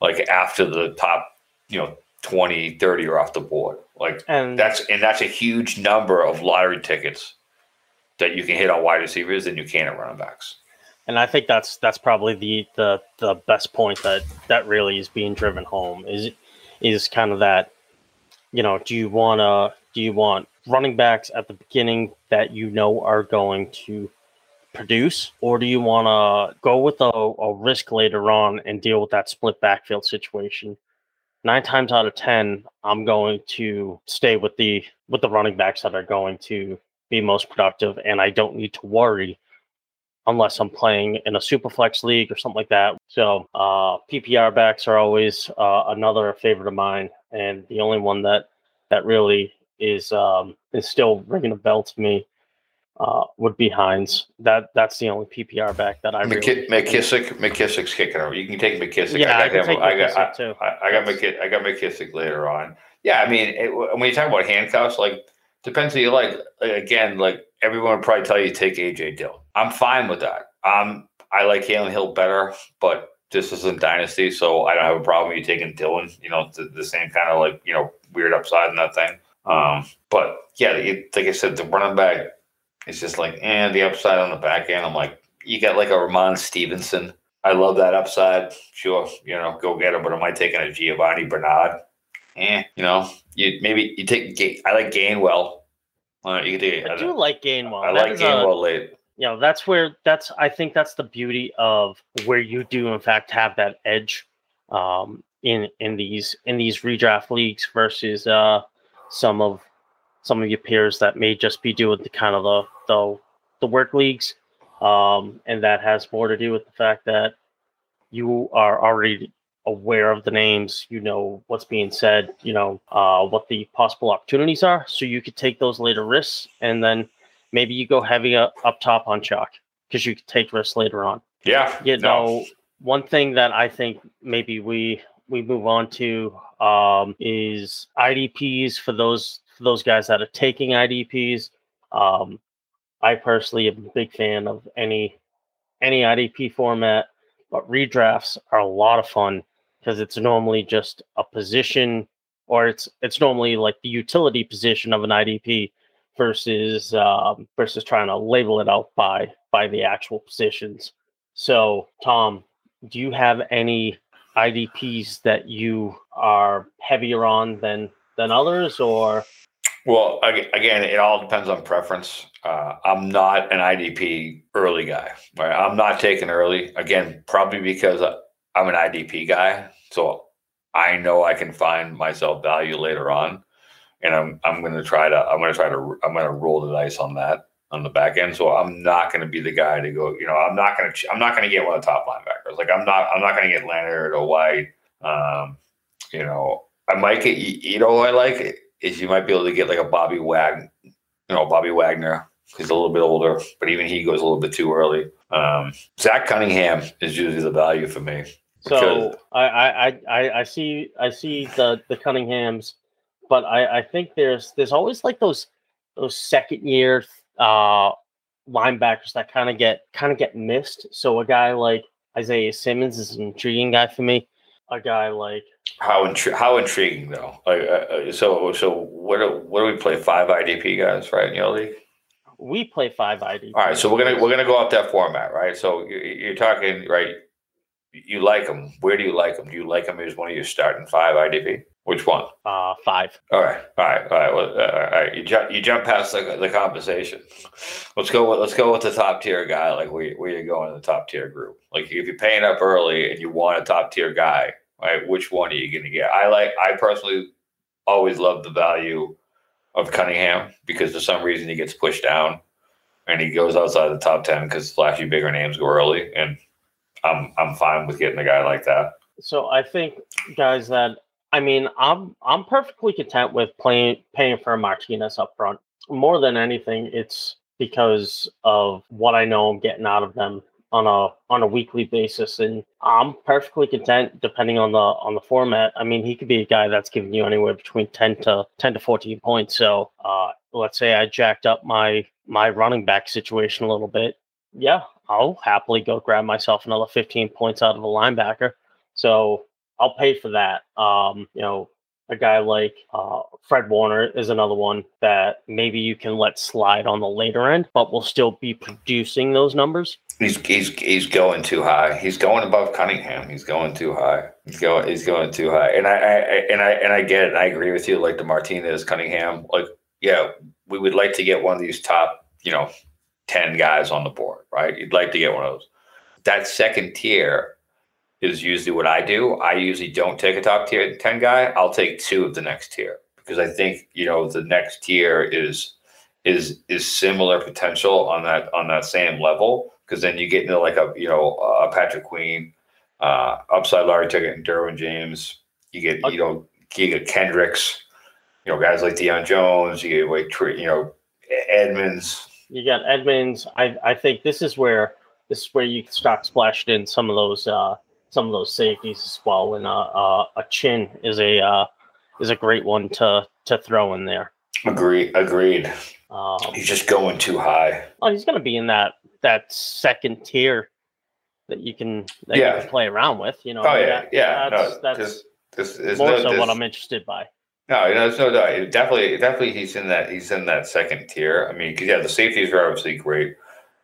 S3: like after the top, you know, 20, 30 are off the board. Like and that's and that's a huge number of lottery tickets that you can hit on wide receivers than you can at running backs.
S2: And I think that's that's probably the the the best point that that really is being driven home is is kind of that you know do you want to do you want running backs at the beginning that you know are going to produce? Or do you want to go with a, a risk later on and deal with that split backfield situation nine times out of ten i'm going to stay with the with the running backs that are going to be most productive and i don't need to worry unless I'm playing in a super flex league or something like that. So uh, PPR backs are always uh, another favorite of mine, and the only one that that really is um, is still ringing a bell to me uh, would be Hines. That that's the only PPR back that I really
S3: McKissic. McKissic's kicking over. You can take McKissic.
S2: Yeah, I,
S3: I
S2: got,
S3: him,
S2: I,
S3: got,
S2: too.
S3: I, I got McKissic. I got McKissic later on. Yeah, I mean, it, when you talk about handcuffs, like depends who you like. Again, like everyone would probably tell you take AJ Dill. I'm fine with that. Um, I like Kylin Hill better, but this isn't dynasty, so I don't have a problem with you taking Dillon. You know, the, the same kind of like you know weird upside in that thing. Um, but yeah, like I said, the running back is just like, and eh, the upside on the back end. I'm like, you got like a Ramon Stevenson. I love that upside. Sure, you know, go get him. But am I taking a Giovani Bernard? Eh, you know, you maybe you take. I like Gainwell. Uh, you take.
S2: I do like Gainwell.
S3: I
S2: That
S3: like
S2: is a-
S3: Gainwell late.
S2: you know that's where that's i think that's the beauty of where you do in fact have that edge um in in these in these redraft leagues versus uh some of some of your peers that may just be doing the kind of the the, the work leagues um and that has more to do with the fact that you are already aware of the names you know what's being said you know uh what the possible opportunities are so you could take those later risks and then maybe you go heavy up, up top on chalk because you can take risks later on.
S3: Yeah,
S2: You
S3: no.
S2: know, one thing that I think maybe we we move on to um, is IDPs for those those guys that are taking IDPs. Um, I personally am a big fan of any any IDP format, but redrafts are a lot of fun because it's normally just a position or it's it's normally like the utility position of an IDP versus um, versus trying to label it out by by the actual positions. So, Tom, do you have any IDPs that you are heavier on than than others, or
S3: Well, again, it all depends on preference. Uh, I'm not an IDP early guy. Right? I'm not taking early. Again, probably because I- I'm an IDP guy, so I know I can find myself value later on, and I'm I'm going to try to I'm going to try to I'm going to roll the dice on that on the back end. So I'm not going to be the guy to go. You know, I'm not going to I'm not going to get one of the top linebackers. Like I'm not I'm not going to get Leonard or White. Um, you know, I might get you know I like is you might be able to get like a Bobby Wagner, you know, Bobby Wagner. He's a little bit older, but even he goes a little bit too early. Um, Zach Cunningham is usually the value for me.
S2: so? I, I I- I see I see the the Cunninghams, but I I think there's there's always like those those second year uh linebackers that kind of get kind of get missed. So a guy like Isaiah Simmons is an intriguing guy for me. A guy like
S3: How intri- how intriguing though. Like, uh, uh, so so what do, what do we play? Five IDP guys, right? In your league.
S2: we play five ID.
S3: All right, so we're gonna we're gonna go off that format, right? So you- you're talking right. You like them. Where do you like them? Do you like them as one of your starting five IDP? Which one?
S2: uh five.
S3: All right, all right, all right. Well, uh, all right. You jump, you jump past the, the conversation. Let's go. With, let's go with the top tier guy. Like where, where you going in the top tier group? Like if you're paying up early and you want a top tier guy, right? Which one are you going to get? I like. I personally always love the value of Cunningham because for some reason he gets pushed down and he goes outside the top ten because flashy bigger names go early, and I'm I'm fine with getting a guy like that.
S2: So I think guys that I mean I'm I'm perfectly content with playing paying for Martinez up front. More than anything, it's because of what I know I'm getting out of them on a on a weekly basis, and I'm perfectly content depending on the on the format. I mean, he could be a guy that's giving you anywhere between ten to ten to fourteen points. So uh, let's say I jacked up my my running back situation a little bit. Yeah, I'll happily go grab myself another 15 points out of a linebacker. So I'll pay for that. Um, you know, a guy like uh, Fred Warner is another one that maybe you can let slide on the later end, but will still be producing those numbers.
S3: He's he's he's going too high. He's going above Cunningham. He's going too high. He's going he's going too high. And I, I and I and I get it. I agree with you. Like the Martinez, Cunningham. Like yeah, we would like to get one of these top you know ten guys on the board, right? You'd like to get one of those. That second tier is usually what I do. I usually don't take a top tier ten guy. I'll take two of the next tier because I think you know the next tier is is is similar potential on that on that same level because then you get into like a you know a Patrick Queen, uh, upside Larry Ticket and Derwin James. You get you know get Kendricks, you know guys like Deion Jones. You get like you know Edmonds.
S2: You got Edmonds. I I think this is where this is where you start splashing in some of those uh, some of those safeties as well. And uh, uh, a Chinn is a uh, is a great one to to throw in there.
S3: Agree, agreed.
S2: Um,
S3: He's just going too high.
S2: oh, he's going to be in that that second tier that you can that
S3: Yeah.
S2: you can play around with. You know.
S3: Oh yeah,
S2: that-
S3: yeah.
S2: That's,
S3: no,
S2: that's
S3: this, this is
S2: more
S3: no,
S2: so what I'm interested by.
S3: No, you know, there's no doubt. It Definitely, definitely, he's in that. He's in that second tier. I mean, yeah, the safeties are obviously great.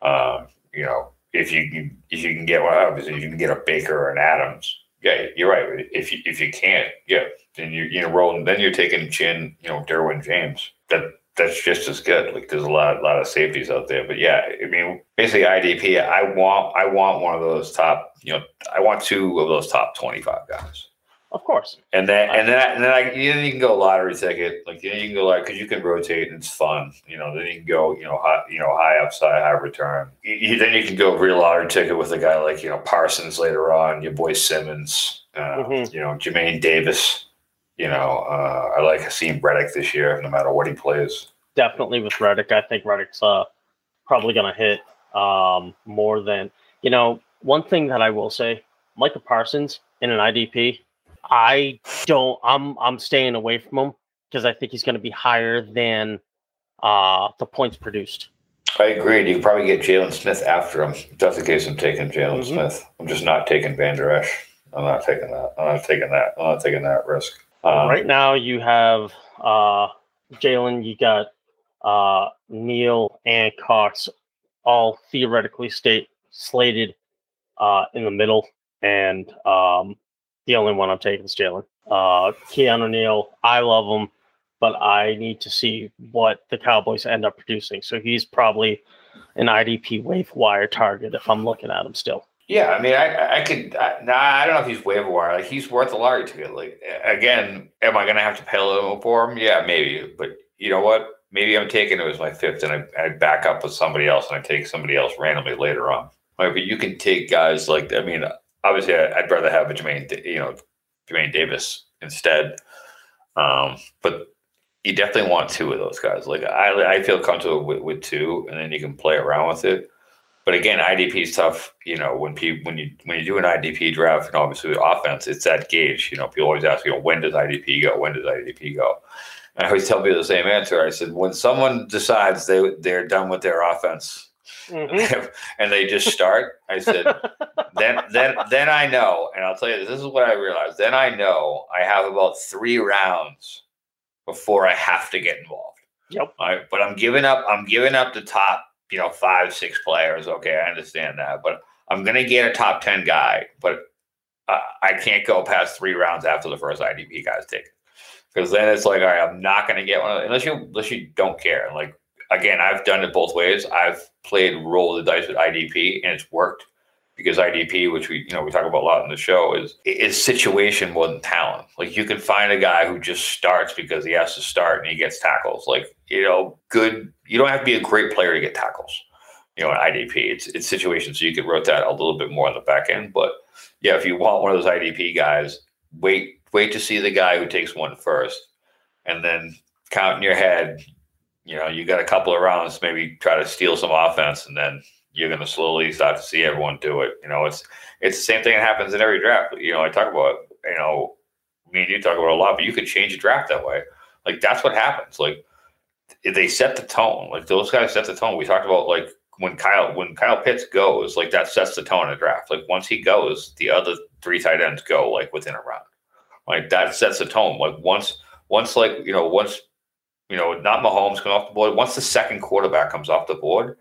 S3: Um, you know, if you can if you can get one, obviously you can get a Baker or an Adams. Yeah, you're right. If you if you can't, yeah, then you're you know rolling. Then you're taking Chinn, you know, Derwin James. That that's just as good. Like there's a lot lot of safeties out there. But yeah, I mean, basically IDP. I want I want one of those top. You know, I want two of those top twenty five guys.
S2: Of course.
S3: And then and then and then I, you, know, you can go lottery ticket. Like you, know, you can go like because you can rotate and it's fun. You know, then you can go you know high you know high upside, high return. You, then you can go real lottery ticket with a guy like you know Parsons later on. Your boy Simmons. Uh, mm-hmm. You know Jermaine Davis. You know, uh, I like seeing Reddick this year, no matter what he plays.
S2: Definitely with Reddick, I think Reddick's uh, probably going to hit um, more than you know. One thing that I will say, Micah Parsons in an IDP I don't. I'm I'm staying away from him because I think he's going to be higher than uh, the points produced.
S3: I agree. You probably get Jaylon Smith after him. Just in case, I'm taking Jaylon mm-hmm. Smith. I'm just not taking Vander Esch. I'm not taking that. I'm not taking that. I'm not taking that risk.
S2: Um, right now, you have uh, Jaylon. You got uh, Neal and Cox, all theoretically state slated uh, in the middle, and um, the only one I'm taking is Jaylon. Uh, Keanu Neal, I love him, but I need to see what the Cowboys end up producing. So he's probably an IDP wave wire target if I'm looking at him still.
S3: Yeah, I mean, I I could. I, nah, I don't know if he's waiver wire. Like he's worth a lottery ticket. Like again, am I going to have to pay a little for him? Yeah, maybe. But you know what? Maybe I'm taking it as my fifth, and I, I back up with somebody else, and I take somebody else randomly later on. But you can take guys like I mean, obviously I'd rather have a Jermaine, you know, Jermaine Davis instead. Um, but you definitely want two of those guys. Like I, I feel comfortable with, with two, and then you can play around with it. But again, IDP is tough. You know, when people when you when you do an IDP draft, and obviously with offense, it's that gauge. You know, people always ask, you know, when does IDP go? When does IDP go? And I always tell people the same answer. I said, when someone decides they they're done with their offense mm-hmm. and they just start. I said, then then then I know, and I'll tell you this this is what I realized. Then I know I have about three rounds before I have to get involved.
S2: Yep.
S3: Right? But I'm giving up. I'm giving up the top, you know, five six players. Okay, I understand that, but I'm gonna get a top ten guy, but uh, I can't go past three rounds after the first IDP guy's taken. Because then it's like, all right, I'm not going to get one unless you unless you don't care. Like again, I've done it both ways. I've played roll the dice with IDP, and it's worked because IDP, which we you know we talk about a lot in the show, is is situation more than talent. Like you can find a guy who just starts because he has to start and he gets tackles. Like you know, good. You don't have to be a great player to get tackles. You know, in IDP, it's it's situation, so you can rotate a little bit more on the back end. But yeah, if you want one of those IDP guys, wait wait to see the guy who takes one first, and then count in your head you know, you got a couple of rounds, maybe try to steal some offense, and then you're going to slowly start to see everyone do it. You know, it's it's the same thing that happens in every draft. You know, I talk about, you know, me and you talk about a lot, but you could change a draft that way. Like that's what happens. Like they set the tone. Like those guys set the tone. We talked about like when Kyle when Kyle Pitts goes, like that sets the tone in the draft. Like once he goes, the other three tight ends go like within a round. Like that sets the tone. Like once once like you know once you know, not Mahomes coming off the board. Once the second quarterback comes off the board,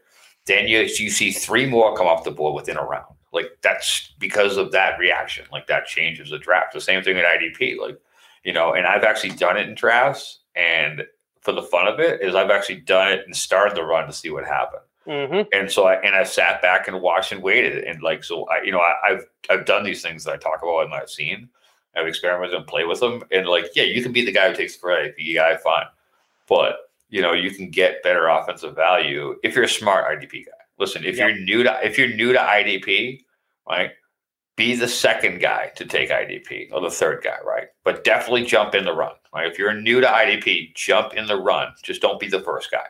S3: then you you see three more come off the board within a round. Like that's because of that reaction. Like that changes the draft. The same thing at IDP. Like you know, and I've actually done it in drafts, and for the fun of it, is I've actually done it and started the run to see what happened. Mm-hmm. And so I and I sat back and watched and waited and like so I you know I, have I've done these things that I talk about and I've seen I've experimented and play with them and like yeah you can be the guy who takes the credit the guy fine but you know you can get better offensive value if you're a smart IDP guy. Listen, if yep. you're new to if you're new to IDP, right, be the second guy to take IDP or the third guy, right? But definitely jump in the run, right? If you're new to IDP, jump in the run. Just don't be the first guy,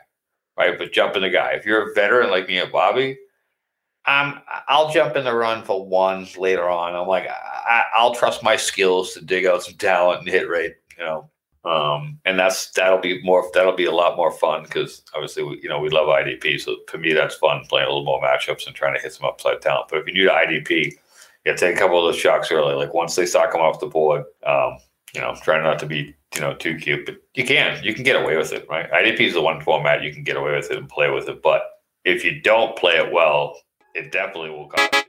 S3: right? But jump in the guy. If you're a veteran like me and Bobby, um, I'll jump in the run for one later on. I'm like, I, will trust my skills to dig out some talent and hit rate, you know, um, and that's that'll be more that'll be a lot more fun because obviously we, you know we love IDP. So for me, that's fun playing a little more matchups and trying to hit some upside talent. But if you're new to IDP, yeah, take a couple of those shocks early. Like once they start coming off the board, um, you know, try not to be you know too cute, but you can you can get away with it, right? IDP is the one format you can get away with it and play with it. But if you don't play it well, It definitely will come.